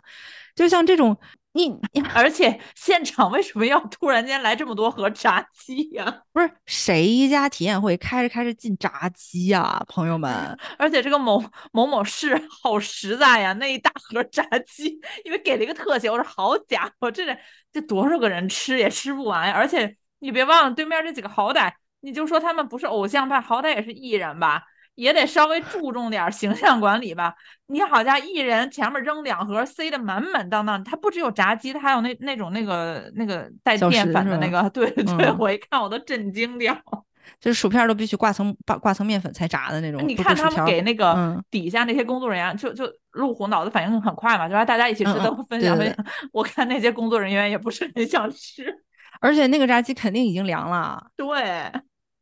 Speaker 3: 就像这种，你你
Speaker 2: 而且现场为什么要突然间来这么多盒炸鸡呀、
Speaker 3: 不是谁家体验会开着开着进炸鸡呀、朋友们？
Speaker 2: 而且这个某某某市好实在呀，那一大盒炸鸡，因为给了一个特写，我说好家伙，这得这多少个人吃也吃不完呀！而且你别忘了，对面这几个好歹你就说他们不是偶像派，好歹也是艺人吧，也得稍微注重点形象管理吧。你好家伙，艺人前面扔两盒，塞得满满当当，它不只有炸鸡，它还有那那种那个那个带淀粉的那个，对对，
Speaker 3: 嗯
Speaker 2: 我一看我都震惊掉。
Speaker 3: 就是薯片都必须挂层挂挂层面粉才炸的那种。
Speaker 2: 你看他们给那个
Speaker 3: 嗯
Speaker 2: 底下那些工作人员，就就路虎脑子反应很快嘛，就让大家一起吃都分享
Speaker 3: 对对
Speaker 2: 分享。我看那些工作人员也不是很想吃，
Speaker 3: 而且那个炸鸡肯定已经凉了。
Speaker 2: 对，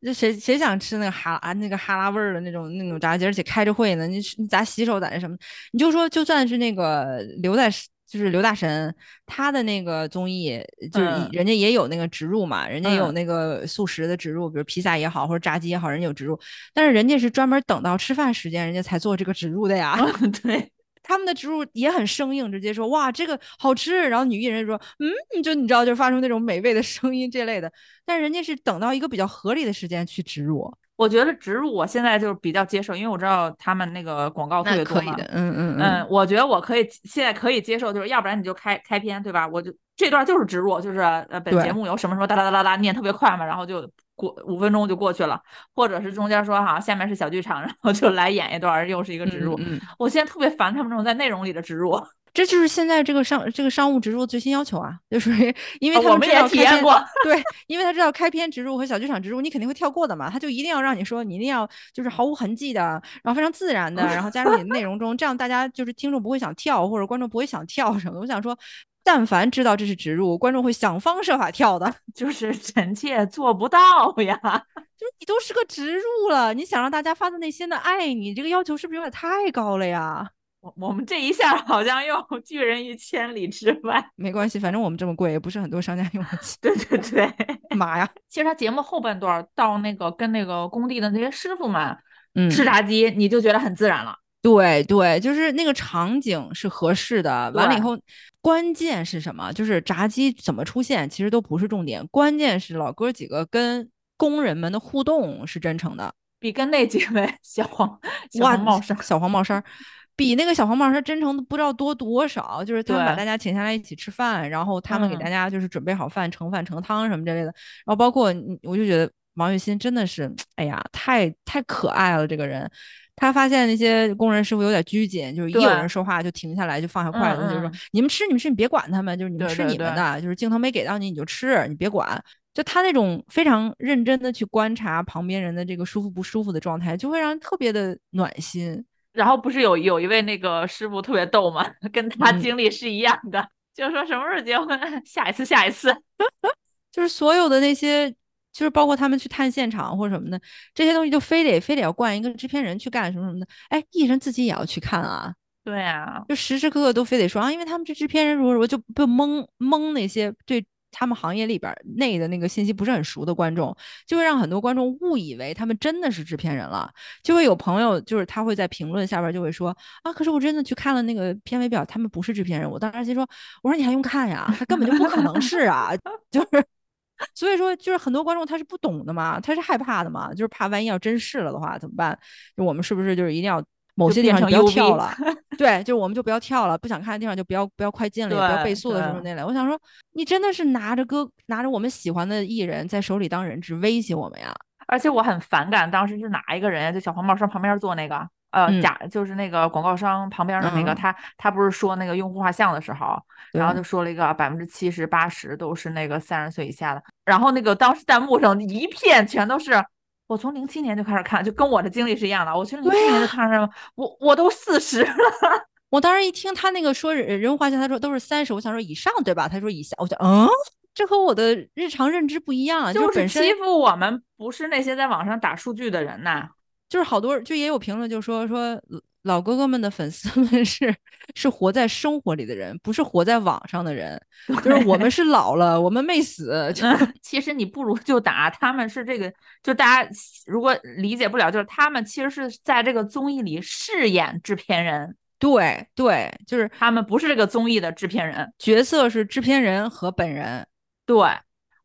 Speaker 3: 这谁谁想吃那个哈啊那个哈拉味儿的那种那种炸鸡，而且开着会呢，你你咋洗手咋那什么？你就说就算是那个刘在就是刘大神他的那个综艺，就是
Speaker 2: 嗯
Speaker 3: 人家也有那个植入嘛，人家也有
Speaker 2: 嗯
Speaker 3: 那个素食的植入，比如披萨也好或者炸鸡也好，人家有植入，但是人家是专门等到吃饭时间人家才做这个植入的呀。
Speaker 2: 对，
Speaker 3: 他们的植入也很生硬，直接说哇这个好吃，然后女艺人说嗯，就你知道就发出那种美味的声音这类的，但人家是等到一个比较合理的时间去植入。
Speaker 2: 我觉得植入我现在就是比较接受，因为我知道他们那个广告特别多嘛。
Speaker 3: 可以的，嗯嗯
Speaker 2: 嗯，我觉得我可以现在可以接受，就是要不然你就开开篇，对吧？我就这段就是植入，就是呃本节目有什么什么哒哒哒哒哒念特别快嘛，然后就过五分钟就过去了，或者是中间说哈下面是小剧场，然后就来演一段，又是一个植入。
Speaker 3: 嗯，
Speaker 2: 我现在特别烦他们这种在内容里的植入。
Speaker 3: 这就是现在这个商这个商务植入最新要求啊，就属于因为他
Speaker 2: 们也体验过，
Speaker 3: 对，因为他知道开篇植入和小剧场植入你肯定会跳过的嘛，他就一定要让你说你一定要就是毫无痕迹的，然后非常自然的，然后加入你的内容中，这样大家就是听众不会想跳或者观众不会想跳什么。我想说，但凡知道这是植入，观众会想方设法跳的，
Speaker 2: 就是臣妾做不到呀，
Speaker 3: 就是你都是个植入了，你想让大家发自内心的爱你，这个要求是不是有点太高了呀？
Speaker 2: 我我们这一下好像又 拒人于千里之外，
Speaker 3: 没关系，反正我们这么贵，也不是很多商家用得起。
Speaker 2: 对对对，
Speaker 3: 妈呀！
Speaker 2: 其实他节目后半段到那个跟那个工地的那些师傅们，
Speaker 3: 嗯，
Speaker 2: 吃炸鸡，你就觉得很自然了。
Speaker 3: 对对，就是那个场景是合适的。完了以后，关键是什么？就是炸鸡怎么出现，其实都不是重点，关键是老哥几个跟工人们的互动是真诚的，
Speaker 2: 比跟那几位 小黄小黄帽衫
Speaker 3: 小黄帽衫。比那个小黄帽衫真诚的不知道多多少，就是他们把大家请下来一起吃饭，然后他们给大家就是准备好饭，盛饭盛汤什么之类的，然后包括我就觉得王栎鑫真的是，哎呀，太太可爱了这个人。他发现那些工人师傅有点拘谨，就是一有人说话就停下来就放下筷子，就是说你们吃你们吃你别管他们，就是你们吃你们的，就是镜头没给到你你就吃你别管。就他那种非常认真的去观察旁边人的这个舒服不舒服的状态，就会让人特别的暖心。
Speaker 2: 然后不是有有一位那个师傅特别逗吗？跟他经历是一样的，就说什么时候结婚？下一次，下一次，
Speaker 3: 就是所有的那些，就是包括他们去探现场或者什么的这些东西，就非得非得要灌一个制片人去干什么什么的。哎，艺人自己也要去看啊。
Speaker 2: 对啊，
Speaker 3: 就时时刻刻都非得说啊，因为他们这制片人如果说就被蒙蒙那些对。他们行业里边内的那个信息不是很熟的观众，就会让很多观众误以为他们真的是制片人了。就会有朋友，就是他会在评论下边就会说啊，可是我真的去看了那个片尾表，他们不是制片人。我当时心说，我说你还用看呀？他根本就不可能是啊，就是，所以说就是很多观众他是不懂的嘛，他是害怕的嘛，就是怕万一要真试了的话怎么办？就我们是不是就是一定要？某些地方不要跳了，对，就我们就不要跳了，不想看的地方就不要不要快进了，也不要倍速的什么那类。我想说，你真的是拿着歌，拿着我们喜欢的艺人在手里当人质威胁我们呀！
Speaker 2: 而且我很反感，当时是哪一个人？就小黄帽上旁边坐那个，呃，假就是那个广告商旁边的那个，他他不是说那个用户画像的时候，然后就说了一个百分之七十八十都是那个三十岁以下的，然后那个当时弹幕上一片全都是。我从零七年就开始看，就跟我的经历是一样的。我从零七年就看上，我我都四十了。
Speaker 3: 我当时一听他那个说人人物画像，他说都是三十，我想说以上对吧？他说以下，我想嗯，这和我的日常认知不一样。
Speaker 2: 就是
Speaker 3: 欺
Speaker 2: 负我们，不是那些在网上打数据的人呐。
Speaker 3: 就是好多，就也有评论就说说。老哥哥们的粉丝们是是活在生活里的人，不是活在网上的人。就是我们是老了，我们没死。
Speaker 2: 其实你不如就打他们是这个，就大家如果理解不了，就是他们其实是在这个综艺里饰演制片人。
Speaker 3: 对对，就是
Speaker 2: 他们不是这个综艺的制片人，
Speaker 3: 角色是制片人和本人。
Speaker 2: 对。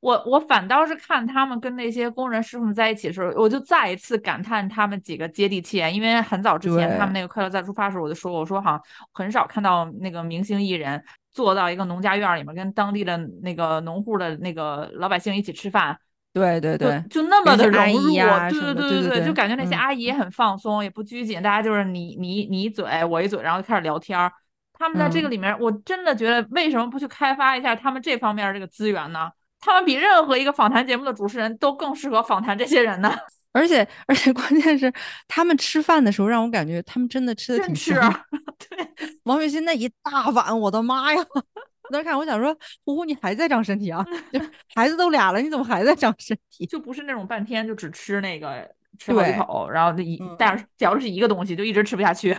Speaker 2: 我我反倒是看他们跟那些工人师傅们在一起的时候，我就再一次感叹他们几个接地气。因为很早之前他们那个快乐再出发的时候，我就说过，我说好像很少看到那个明星艺人坐到一个农家院里面，跟当地的那个农户的那个老百姓一起吃饭。
Speaker 3: 对对对，
Speaker 2: 就那么的融入。
Speaker 3: 对
Speaker 2: 对对对
Speaker 3: 对，
Speaker 2: 就感觉那些阿姨也很放松，也不拘谨，大家就是你你你一嘴我一嘴，然后就开始聊天。他们在这个里面，我真的觉得为什么不去开发一下他们这方面这个资源呢？他们比任何一个访谈节目的主持人都更适合访谈这些人呢，而
Speaker 3: 且而且关键是他们吃饭的时候让我感觉他们真的吃的挺香。
Speaker 2: 对，
Speaker 3: 王栎鑫那一大碗，我的妈呀！当时看我想说，呼呼，你还在长身体啊？就孩子都俩了，你怎么还在长身体？
Speaker 2: 就不是那种半天就只吃那个吃好几口，然后就一但是嚼的是一个东西，就一直吃不下去。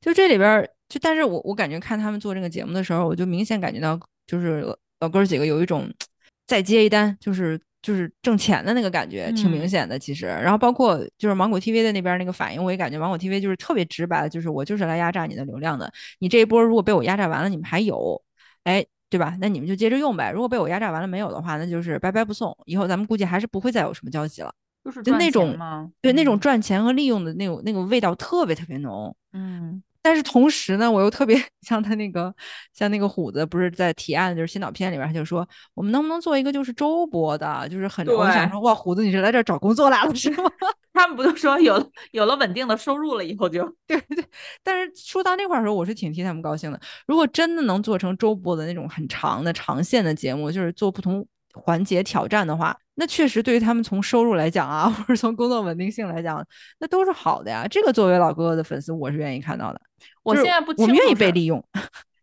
Speaker 3: 就这里边就，但是我我感觉看他们做这个节目的时候，我就明显感觉到，就是老哥几个有一种。再接一单就是就是挣钱的那个感觉挺明显的，其实，然后包括就是芒果 TV 的那边那个反应，我也感觉芒果 TV 就是特别直白，就是我就是来压榨你的流量的。你这一波如果被我压榨完了，你们还有，哎，对吧？那你们就接着用呗。如果被我压榨完了没有的话，那就是拜拜不送。以后咱们估计还是不会再有什么交集了。
Speaker 2: 就是
Speaker 3: 就那种
Speaker 2: 吗？
Speaker 3: 对那种
Speaker 2: 嗯
Speaker 3: 赚钱和利用的那种那个味道特别特别浓。
Speaker 2: 嗯
Speaker 3: 但是同时呢，我又特别 像他那个，像那个虎子，不是在提案就是先导片里边，他就说我们能不能做一个就是周播的，就是很，我想说哇，虎子你是来这儿找工作来了 是吗？
Speaker 2: 他们不就说有了有了稳定的收入了以后就
Speaker 3: 对对，但是说到那块儿的时候，我是挺替他们高兴的。如果真的能做成周播的那种很长的长线的节目，就是做不同环节挑战的话，那确实对于他们从收入来讲啊，或者从工作稳定性来讲，那都是好的呀。这个作为老哥哥的粉丝，我是愿意看到的。
Speaker 2: 我现在不
Speaker 3: 我们愿意被利用。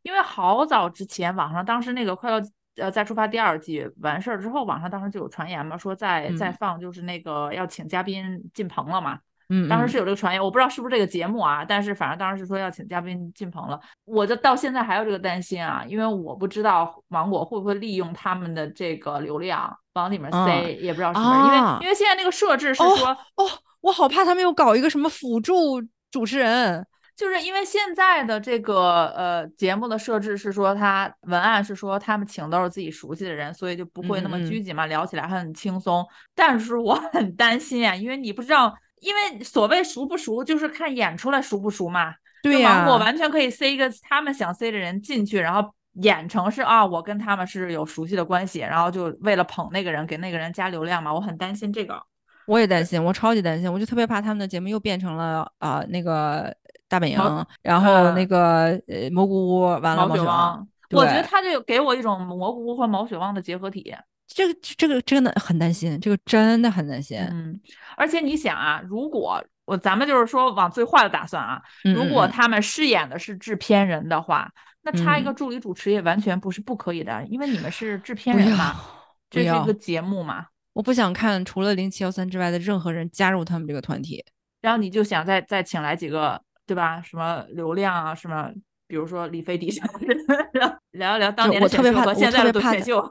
Speaker 2: 因为好早之前，网上当时那个《快乐呃再出发》第二季完事儿之后，网上当时就有传言嘛，说再再
Speaker 3: 嗯
Speaker 2: 放就是那个要请嘉宾进棚了嘛。
Speaker 3: 嗯，
Speaker 2: 当时是
Speaker 3: 嗯
Speaker 2: 有这个传言，我不知道是不是这个节目啊，但是反正当时是说要请嘉宾进棚了，我就到现在还有这个担心啊，因为我不知道芒果会不会利用他们的这个流量往里面塞，
Speaker 3: 嗯
Speaker 2: 也不知道是不是，因为
Speaker 3: 啊
Speaker 2: 因为现在那个设置是
Speaker 3: 哦
Speaker 2: 说，
Speaker 3: 哦，我好怕他们又搞一个什么辅助主持人。
Speaker 2: 就是因为现在的这个呃节目的设置是说，他文案是说他们请都是自己熟悉的人，所以就不会那么拘谨嘛，聊起来很轻松。但是我很担心啊，因为你不知道，因为所谓熟不熟，就是看演出来熟不熟嘛。
Speaker 3: 对呀、
Speaker 2: 就芒果完全可以塞一个他们想塞的人进去，然后演成是啊，我跟他们是有熟悉的关系，然后就为了捧那个人，给那个人加流量嘛。我很担心这个。
Speaker 3: 我也担心，我超级担心，我就特别怕他们的节目又变成了啊、那个大本营，然后
Speaker 2: 呃
Speaker 3: 那个呃蘑菇屋，完了
Speaker 2: 毛血
Speaker 3: 血旺。
Speaker 2: 我觉得
Speaker 3: 对
Speaker 2: 他就给我一种蘑菇屋和毛血旺的结合体。
Speaker 3: 这个这个真的很担心，这个真的很担心。
Speaker 2: 嗯，而且你想啊，如果我咱们就是说往最坏的打算啊，
Speaker 3: 嗯
Speaker 2: 如果他们饰演的是制片人的话，那插一个
Speaker 3: 嗯
Speaker 2: 助理主持也完全不是不可以的，因为你们是制片人嘛，这是一个节目嘛，
Speaker 3: 我不想看除了零七幺三之外的任何人加入他们这个团体。
Speaker 2: 然后你就想再再请来几个，对吧？什么流量啊，什么，比如说李飞迪什么的，然后聊一聊当年的选秀和现在的选秀。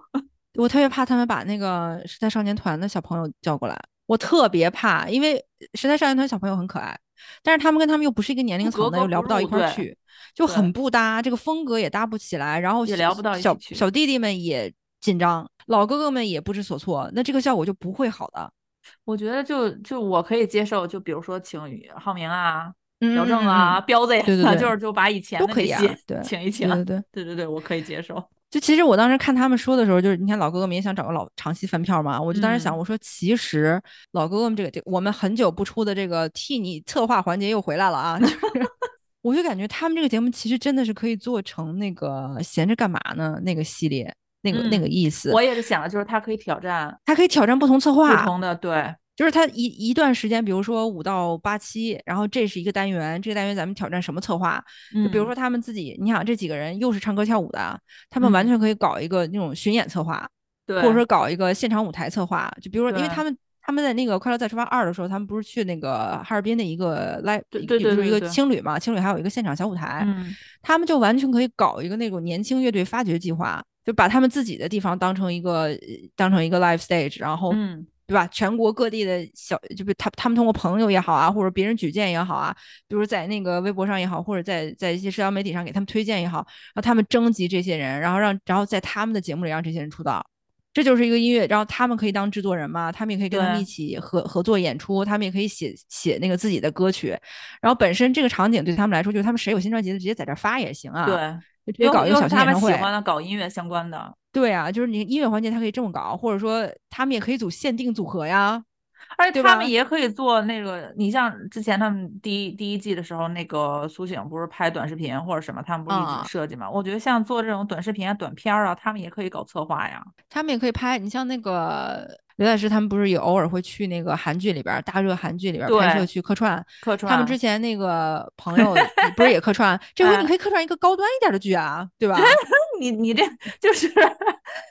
Speaker 3: 我特别怕他们把那个时代少年团的小朋友叫过来，我特别怕，因为时代少年团小朋友很可爱，但是他们跟他们又不是一个年龄层的，又聊不到一块儿去，就很不搭，这个风格也搭不起来，然后
Speaker 2: 也聊不到一
Speaker 3: 小
Speaker 2: 起去
Speaker 3: 小弟弟们也紧张，老哥哥们也不知所措，那这个效果就不会好的。
Speaker 2: 我觉得就就我可以接受，就比如说请浩明啊、
Speaker 3: 嗯
Speaker 2: 姚正啊、
Speaker 3: 嗯
Speaker 2: 彪子呀，
Speaker 3: 对对 对
Speaker 2: 就是就把以前
Speaker 3: 都可以啊
Speaker 2: 的那些
Speaker 3: 对
Speaker 2: 请一请。
Speaker 3: 对。对对
Speaker 2: 对，我可以接受。
Speaker 3: 就其实我当时看他们说的时候，就是你看老哥哥们也想找个老长期饭票嘛，我就当时想，
Speaker 2: 嗯。
Speaker 3: 我说其实老哥哥们这个，这我们很久不出的这个替你策划环节又回来了啊，就是 我就感觉他们这个节目其实真的是可以做成那个闲着干嘛呢那个系列，那个、那个
Speaker 2: 嗯
Speaker 3: 意思，
Speaker 2: 我也是想的，就是他可以挑战
Speaker 3: 他可以挑战不同策划不，
Speaker 2: 同的，对，
Speaker 3: 就是它一一段时间，比如说五到八期，然后这是一个单元，这个单元咱们挑战什么策划？就比如
Speaker 2: 嗯。
Speaker 3: 说他们自己，你想这几个人又是唱歌跳舞的，他们完
Speaker 2: 嗯。
Speaker 3: 全可以搞一个那种巡演策划，
Speaker 2: 对，
Speaker 3: 或者说搞一个现场舞台策划。就比如说，因为他们他们在那个《快乐再出发二》的时候，他们不是去那个哈尔滨的一个 live，
Speaker 2: 对对
Speaker 3: 一个就是一个
Speaker 2: 对对对。
Speaker 3: 青旅嘛，青旅还有一个现场小舞台，
Speaker 2: 嗯。
Speaker 3: 他们就完全可以搞一个那种年轻乐队发掘计划，就把他们自己的地方当成一个呃当成一个 live stage，然后
Speaker 2: 嗯
Speaker 3: 对吧？全国各地的小，就比他他们通过朋友也好啊，或者别人举荐也好啊，比如在那个微博上也好，或者在在一些社交媒体上给他们推荐也好，然后他们征集这些人，然后让然后在他们的节目里让这些人出道。这就是一个音乐，然后他们可以当制作人嘛，他们也可以跟他们一起合合作演出，他们也可以写写那个自己的歌曲，然后本身这个场景对他们来说，就是他们谁有新专辑的直接在这儿发也行啊，
Speaker 2: 对，
Speaker 3: 就直接搞一个小型演唱会。
Speaker 2: 喜欢的搞音乐相关的，
Speaker 3: 对啊，就是你音乐环节他可以这么搞，或者说他们也可以组限定组合呀。
Speaker 2: 而且他们也可以做那个，你像之前他们第一第一季的时候，那个苏醒不是拍短视频或者什么，他们不是一
Speaker 3: 啊
Speaker 2: 直设计嘛？我觉得像做这种短视频啊、短片儿啊，他们也可以搞策划呀。
Speaker 3: 他们也可以拍，你像那个刘在石，他们不是也偶尔会去那个韩剧里边大热韩剧里边儿拍摄去客串。
Speaker 2: 客串
Speaker 3: 他们之前那个朋友不是也客串，这回你
Speaker 2: 哎
Speaker 3: 可以客串一个高端一点的剧啊，对吧？
Speaker 2: 你你这就是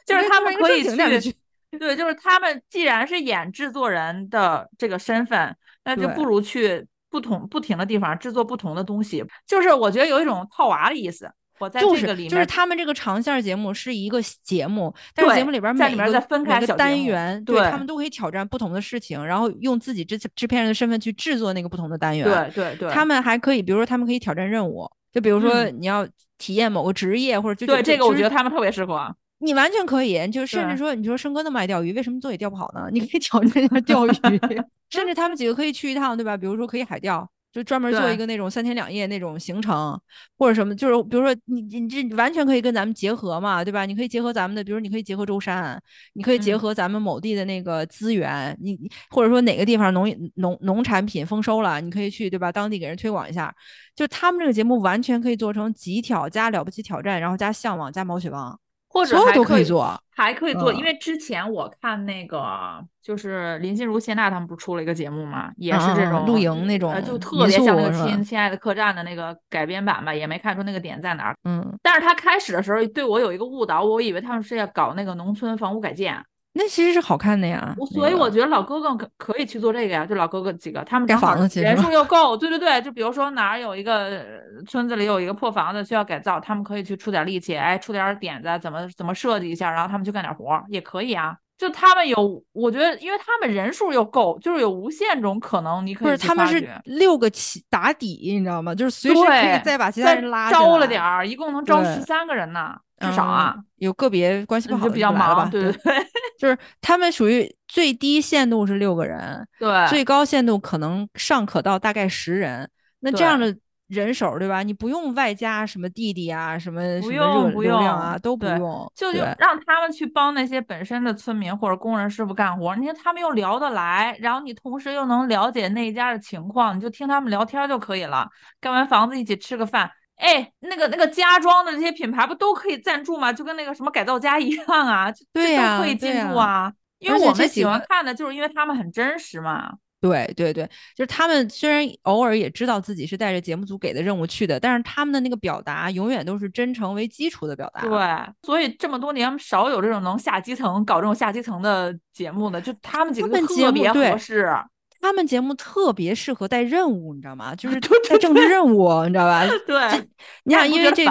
Speaker 2: 就是他们可以去。对，就是他们既然是演制作人的这个身份，那就不如去不同不停的地方制作不同的东西。就是我觉得有一种套娃的意思。我在
Speaker 3: 就是
Speaker 2: 这个里面，
Speaker 3: 就是他们这个长线儿节目是一个节目，但是节目里边每个
Speaker 2: 再分开
Speaker 3: 每个单元，
Speaker 2: 对
Speaker 3: 他们都可以挑战不同的事情，然后用自己制制片人的身份去制作那个不同的单元。
Speaker 2: 对对对，
Speaker 3: 他们还可以，比如说他们可以挑战任务，就比如说
Speaker 2: 嗯
Speaker 3: 你要体验某个职业，或者就
Speaker 2: 对这个我觉得他们特别适合。
Speaker 3: 你完全可以，就甚至说，你说生哥那么爱钓鱼，为什么做也钓不好呢？你可以 挑战一下钓鱼，甚至他们几个可以去一趟，对吧？比如说可以海钓，就专门做一个那种三天两夜那种行程，或者什么，就是比如说你你这完全可以跟咱们结合嘛，对吧？你可以结合咱们的，比如你可以结合舟山，你可以结
Speaker 2: 嗯
Speaker 3: 合咱们某地的那个资源，你你或者说哪个地方农农农产品丰收了，你可以去对吧？当地给人推广一下。就他们这个节目完全可以做成极挑加了不起挑战，然后加向往加毛血旺，
Speaker 2: 或者
Speaker 3: 所有都
Speaker 2: 还可
Speaker 3: 可以做。
Speaker 2: 还可以做，因
Speaker 3: 嗯
Speaker 2: 为之前我看那个就是林心如、谢娜他们不是出了一个节目嘛，也是这种
Speaker 3: 露营那
Speaker 2: 呃就特别像那个亲亲爱的客栈的那个改编版吧，也没看出那个点在哪儿。
Speaker 3: 嗯，
Speaker 2: 但是他开始的时候对我有一个误导，我以为他们是要搞那个农村房屋改建，
Speaker 3: 那其实是好看的呀
Speaker 2: 所以我觉得老哥哥可可以去做这个呀，就老哥哥几个，他们
Speaker 3: 盖房子去是吧
Speaker 2: 数又够，对对对，就比如说哪儿有一个呃村子里有一个破房子需要改造，他们可以去出点力气，哎，出点点子，怎么怎么设计一下，然后他们去干点活儿也可以啊。就他们有，我觉得，因为他们人数又够，就是有无限种可能，你可以不
Speaker 3: 是他们是六个起打底，你知道吗？就是随时可以再把其他人拉进
Speaker 2: 招了点儿，一共能招十三个人呢，至少啊，
Speaker 3: 嗯有个别关系不好
Speaker 2: 就比较忙，
Speaker 3: 吧？对，
Speaker 2: 对对
Speaker 3: 就是他们属于最低限度是六个人，
Speaker 2: 对，
Speaker 3: 最高限度可能上可到大概十人。那这样的人手，对吧？你不用外加什么弟弟啊，什么什么
Speaker 2: 不用
Speaker 3: 热
Speaker 2: 不
Speaker 3: 流量啊，都不用。
Speaker 2: 就就让他们去帮那些本身的村民或者工人师傅干活，你看他们又聊得来，然后你同时又能了解那一家的情况，你就听他们聊天就可以了。盖完房子一起吃个饭，哎，那个那个家装的这些品牌不都可以赞助吗？就跟那个什么改造家一样啊，
Speaker 3: 对呀
Speaker 2: 都可以进
Speaker 3: 对
Speaker 2: 入啊。因为我们喜欢看的就是因为他们很真实嘛。
Speaker 3: 对对对，就是他们虽然偶尔也知道自己是带着节目组给的任务去的，但是他们的那个表达永远都是真诚为基础的表达。
Speaker 2: 对，所以这么多年少有这种能下基层搞这种下基层的节目的，就他们几个特别合适。
Speaker 3: 他们节目特别适合带任务，你知道吗？就 是带政治任务，你知道吧？
Speaker 2: 对，
Speaker 3: 你想，因为这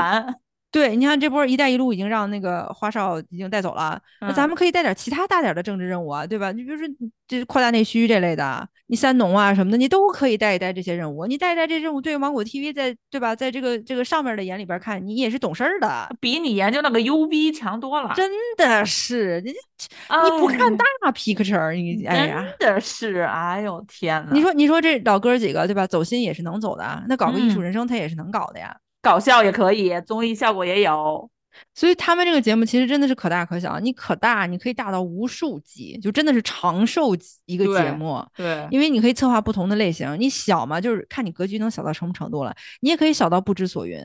Speaker 3: 对，你看这波“一带一路”已经让那个花少已经带走了，那咱
Speaker 2: 嗯
Speaker 3: 们可以带点其他大点儿的政治任务啊，对吧？你比如说这扩大内需这类的，你三农啊什么的，你都可以带一带这些任务。你带一带这任务，对于芒果 TV 在对吧，在这个这个上面的眼里边看，你也是懂事儿的，
Speaker 2: 比你研究那个 UV 强多了。
Speaker 3: 真的是你你不看大 picture，你哎呀。
Speaker 2: 真的是，哎呦天呐，
Speaker 3: 你说，你说这老哥儿几个对吧？走心也是能走的啊，那搞个艺术
Speaker 2: 嗯
Speaker 3: 人生他也是能搞的呀。
Speaker 2: 搞笑也可以，综艺效果也有。
Speaker 3: 所以他们这个节目其实真的是可大可小，你可大，你可以大到无数集，就真的是长寿集一个节
Speaker 2: 对
Speaker 3: 目，
Speaker 2: 对，
Speaker 3: 因为你可以策划不同的类型。你小嘛，就是看你格局能小到什么程度了，你也可以小到不知所云，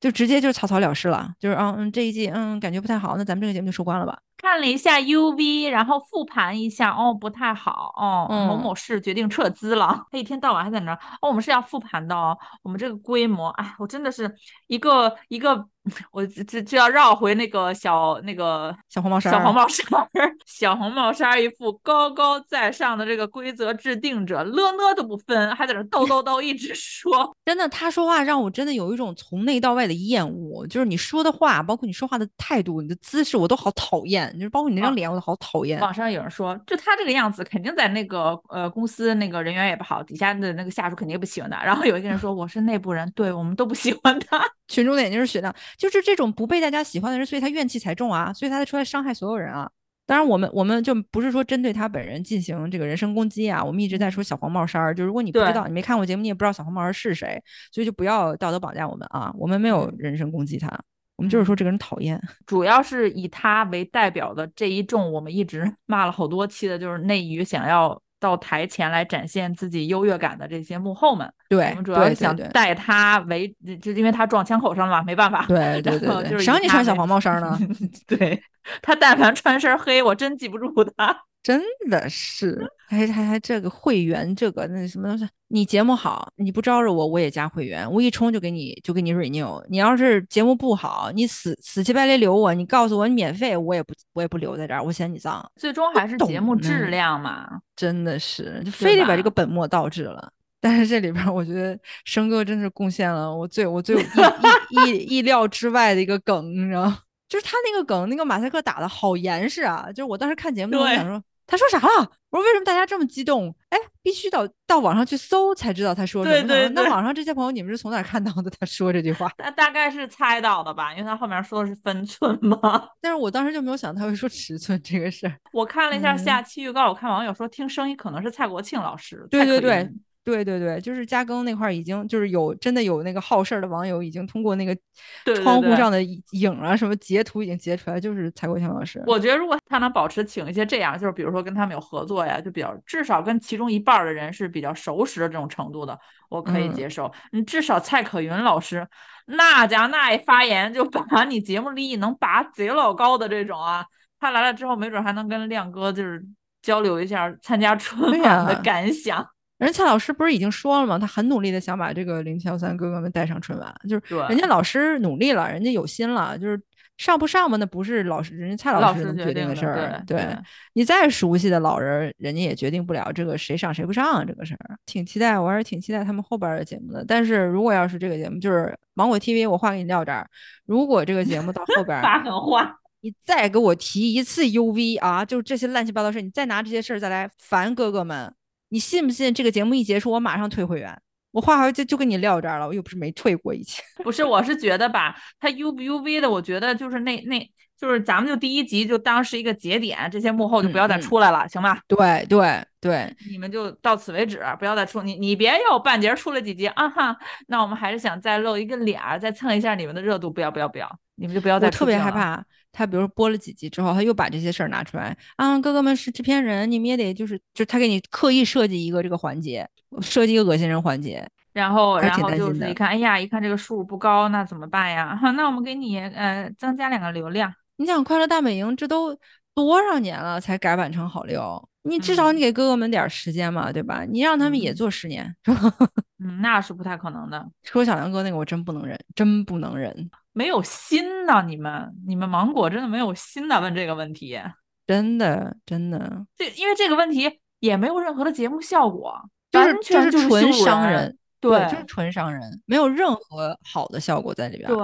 Speaker 3: 就直接就草草了事了，就是嗯嗯这一季嗯感觉不太好，那咱们这个节目就收官了吧。
Speaker 2: 看了一下 UV，然后复盘一下，哦，不太好，哦，某
Speaker 3: 嗯
Speaker 2: 某市决定撤资了。他一天到晚还在那儿，哦，我们是要复盘的哦，我们这个规模，哎，我真的是一个一个，我这这就要绕回那个小那个
Speaker 3: 小红帽衫
Speaker 2: 小红帽衫，小红帽衫一副高高在上的这个规则制定者，了呢都不分，还在那叨叨叨一直说，
Speaker 3: 真的，他说话让我真的有一种从内到外的厌恶，就是你说的话，包括你说话的态度、你的姿势，我都好讨厌，就是包括你那张
Speaker 2: 啊
Speaker 3: 脸，我都好讨厌。
Speaker 2: 网上有人说，就他这个样子，肯定在那个呃公司那个人缘也不好，底下的那个下属肯定不喜欢他。然后有一个人说，我是内部人，对我们都不喜欢他。
Speaker 3: 群众的眼睛是雪亮，就是这种不被大家喜欢的人，所以他怨气才重啊，所以他才出来伤害所有人啊。当然，我们我们就不是说针对他本人进行这个人身攻击啊，我们一直在说小黄帽衫儿，就如果你不知道，你没看过节目，你也不知道小黄帽衫儿是谁，所以就不要道德绑架我们啊，我们没有
Speaker 2: 嗯
Speaker 3: 人身攻击他，我们就是说这个人讨厌。
Speaker 2: 主要是以他为代表的这一众，我们一直骂了好多期的，就是内娱想要到台前来展现自己优越感的这些幕后们。
Speaker 3: 对，
Speaker 2: 我们主要是想带他为，就因为他撞枪口上了嘛，没办法。
Speaker 3: 对对对对，
Speaker 2: 然后就是
Speaker 3: 谁让你穿小黄帽衫儿呢？
Speaker 2: 对他，但凡穿身黑，我真记不住他。
Speaker 3: 真的是，还还还这个会员，这个那什么东西，你节目好，你不招惹我，我也加会员，我一充就给你就给你 renew。你要是节目不好，你死死乞白赖留我，你告诉我你免费，我也不我也不留在这儿，我嫌你脏，
Speaker 2: 最终还是节目质量嘛。
Speaker 3: 真的是，就非得把这个本末倒置了。但是这里边，我觉得生哥真是贡献了我最我最意意意意料之外的一个梗，你知道吗？就是他那个梗，那个马赛克打的好严实啊！就是我当时看节目的时候，我想说，他说啥了？我说为什么大家这么激动？哎，必须到到网上去搜才知道他说什么。
Speaker 2: 对对对
Speaker 3: 那网上这些朋友，你们是从哪看到的？他说这句话？
Speaker 2: 大大概是猜到的吧，因为他后面说的是分寸嘛。
Speaker 3: 但是我当时就没有想到他会说尺寸这个事儿。
Speaker 2: 我看了一下
Speaker 3: 嗯
Speaker 2: 下期预告，我看网友说听声音可能是蔡国庆老师。
Speaker 3: 对对对对对对，就是加更那块儿已经就是有真的有那个好事儿的网友已经通过那个窗户上的影啊什么截图已经截出来，就是蔡国庆老师。
Speaker 2: 我觉得如果他能保持请一些这样，就是比如说跟他们有合作呀，就比较至少跟其中一半儿的人是比较熟识的这种程度的，我可以
Speaker 3: 嗯
Speaker 2: 接受。你至少蔡可云老师那家那一发言就把 你节目利益能拔贼老高的这种啊，他来了之后没准还能跟亮哥就是交流一下参加春 晚的感想。
Speaker 3: 人蔡老师不是已经说了吗？他很努力的想把这个零七幺三哥哥们带上春晚，就是人家老师努力了，人家有心了，就是上不上嘛，那不是老师人家蔡
Speaker 2: 老师
Speaker 3: 师能
Speaker 2: 决定的
Speaker 3: 事儿。
Speaker 2: 对
Speaker 3: 你再熟悉的老人，人家也决定不了这个谁上谁不上啊这个事儿。挺期待，我还是挺期待他们后边儿的节目的。但是如果要是这个节目，就是芒果 TV，我话给你撂这儿，如果这个节目到后边儿
Speaker 2: 发狠话。
Speaker 3: 你再给我提一次 UV 啊，就是这些乱七八糟事儿，你再拿这些事儿再来烦哥哥们，你信不信这个节目一结束，我马上退会员？我话好就就跟你撂这儿了，我又不是没退过一期。
Speaker 2: 不是，我是觉得吧，他 U 不 UV 的，我觉得就是那那，就是咱们就第一集就当是一个节点，这些幕后就不要再出来了，行吧？
Speaker 3: 对对对，
Speaker 2: 你们就到此为止，不要再出你你别又半截出了几集啊哈，那我们还是想再露一个脸儿，再蹭一下你们的热度，不要不要不要，你们就不要再
Speaker 3: 我特别。害怕他，比如说播了几集之后，他又把这些事儿拿出来啊，哥哥们是制片人，你们也得就是就他给你刻意设计一个这个环节，设计一个恶心人环节。
Speaker 2: 然后，然后就是一看，哎呀，一看这个数不高，那怎么办呀？哈，那我们给你呃增加两个流量。
Speaker 3: 你想《快乐大本营》这都多少年了才改版成好六？你至少
Speaker 2: 嗯
Speaker 3: 你给哥哥们点儿时间嘛，对吧？你让他们也
Speaker 2: 嗯
Speaker 3: 做十年，是吧？
Speaker 2: 嗯，那是不太可能的，
Speaker 3: 说小梁哥那个我真不能忍，真不能忍，
Speaker 2: 没有心呐、你们你们芒果真的没有心呐、问这个问题。
Speaker 3: 真的真的
Speaker 2: 这因为这个问题也没有任何的节目效果，
Speaker 3: 就是
Speaker 2: 完全
Speaker 3: 就是纯
Speaker 2: 商人对
Speaker 3: 就是纯商人，没有任何好的效果在里边。
Speaker 2: 对，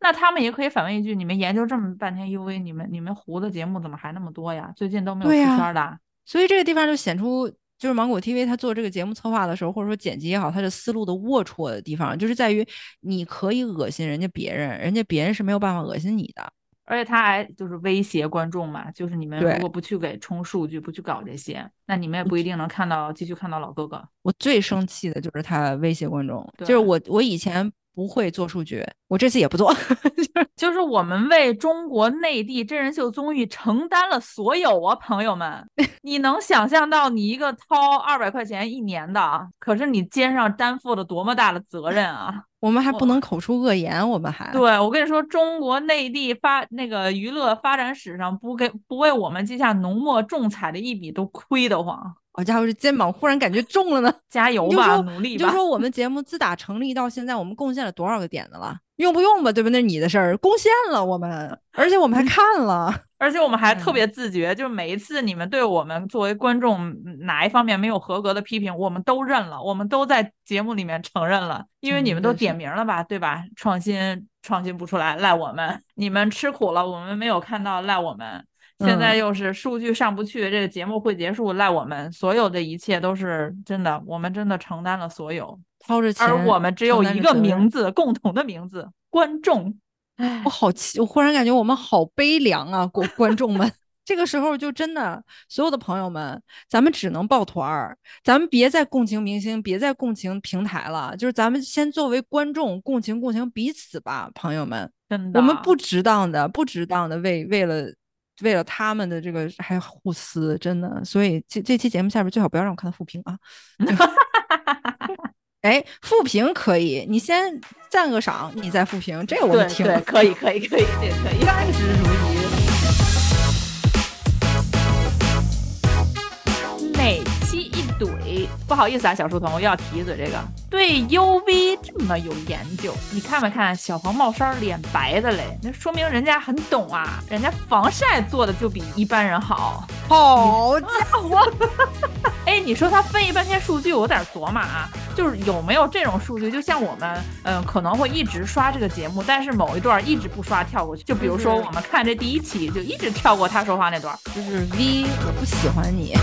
Speaker 2: 那他们也可以反问一句：你们研究这么半天 UV，你们你们糊的节目怎么还那么多呀？最近都没有出圈儿的。
Speaker 3: 所以这个地方就显出，就是芒果 TV 他做这个节目策划的时候，或者说剪辑也好，他的思路的龌龊的地方，就是在于你可以恶心人家别人，人家别人是没有办法恶心你的。
Speaker 2: 而且他还就是威胁观众嘛，就是你们如果不去给充数据，不去搞这些，那你们也不一定能看到继续看到老哥哥。
Speaker 3: 我最生气的就是他威胁观众，就是我我以前不会做数据，我这次也不做，
Speaker 2: 就是我们为中国内地真人秀综艺承担了所有啊，朋友们，你能想象到你一个掏二百块钱一年的啊，可是你肩上担负了多么大的责任啊！
Speaker 3: 我们还不能口出恶言，我们还
Speaker 2: 对我跟你说，中国内地发那个娱乐发展史上不给不为我们记下浓墨重彩的一笔都亏得慌。
Speaker 3: 好家伙，这肩膀忽然感觉重了呢。
Speaker 2: 加油吧，努力吧。
Speaker 3: 你就说我们节目自打成立到现在，我们贡献了多少个点子了？用不用吧，对吧？那是你的事儿，贡献了我们，而且我们还看了。
Speaker 2: 而且我们还特
Speaker 3: 嗯
Speaker 2: 别自觉，就是每一次你们对我们作为观众嗯哪一方面没有合格的批评，我们都认了，我们都在节目里面承认了，因为你们都点名了吧，对吧？创新创新不出来，赖我们；你们吃苦了，我们没有看到，赖我们。现在
Speaker 3: 嗯
Speaker 2: 又是数据上不去，这个节目会结束，赖我们。所有的一切都是真的，我们真的承担了所有，
Speaker 3: 掏着钱，
Speaker 2: 而我们只有一个名字，共同的名字——观众。
Speaker 3: 我好气，我忽然感觉我们好悲凉啊，观观众们。这个时候就真的，所有的朋友们，咱们只能抱团儿，咱们别再共情明星，别再共情平台了，就是咱们先作为观众共情共情彼此吧，朋友们。
Speaker 2: 真的，
Speaker 3: 我们不值当的，不值当的为为了为了他们的这个还互撕，真的。所以这这期节目下边最好不要让我看到负评啊。哎，复评可以，你先赞个赏，你再复评，这个我
Speaker 2: 对
Speaker 3: 们听。
Speaker 2: 对，可以可以可以，这个可以。
Speaker 3: 甘之如饴。
Speaker 2: 每期一怼，不好意思啊，小书童，我又要提一嘴这个，对 UV 这么有研究，你看没看小黄帽衫脸白的嘞？那说明人家很懂啊，人家防晒做的就比一般人好。
Speaker 3: 好家伙，
Speaker 2: 哎，哎，你说他分析半天数据，我有点琢磨啊，就是有没有这种数据？就像我们，嗯，可能会一直刷这个节目，但是某一段一直不刷跳过去。就比如说我们看这第一期，就一直跳过他说话那段，
Speaker 3: 就是 V，我不喜欢你。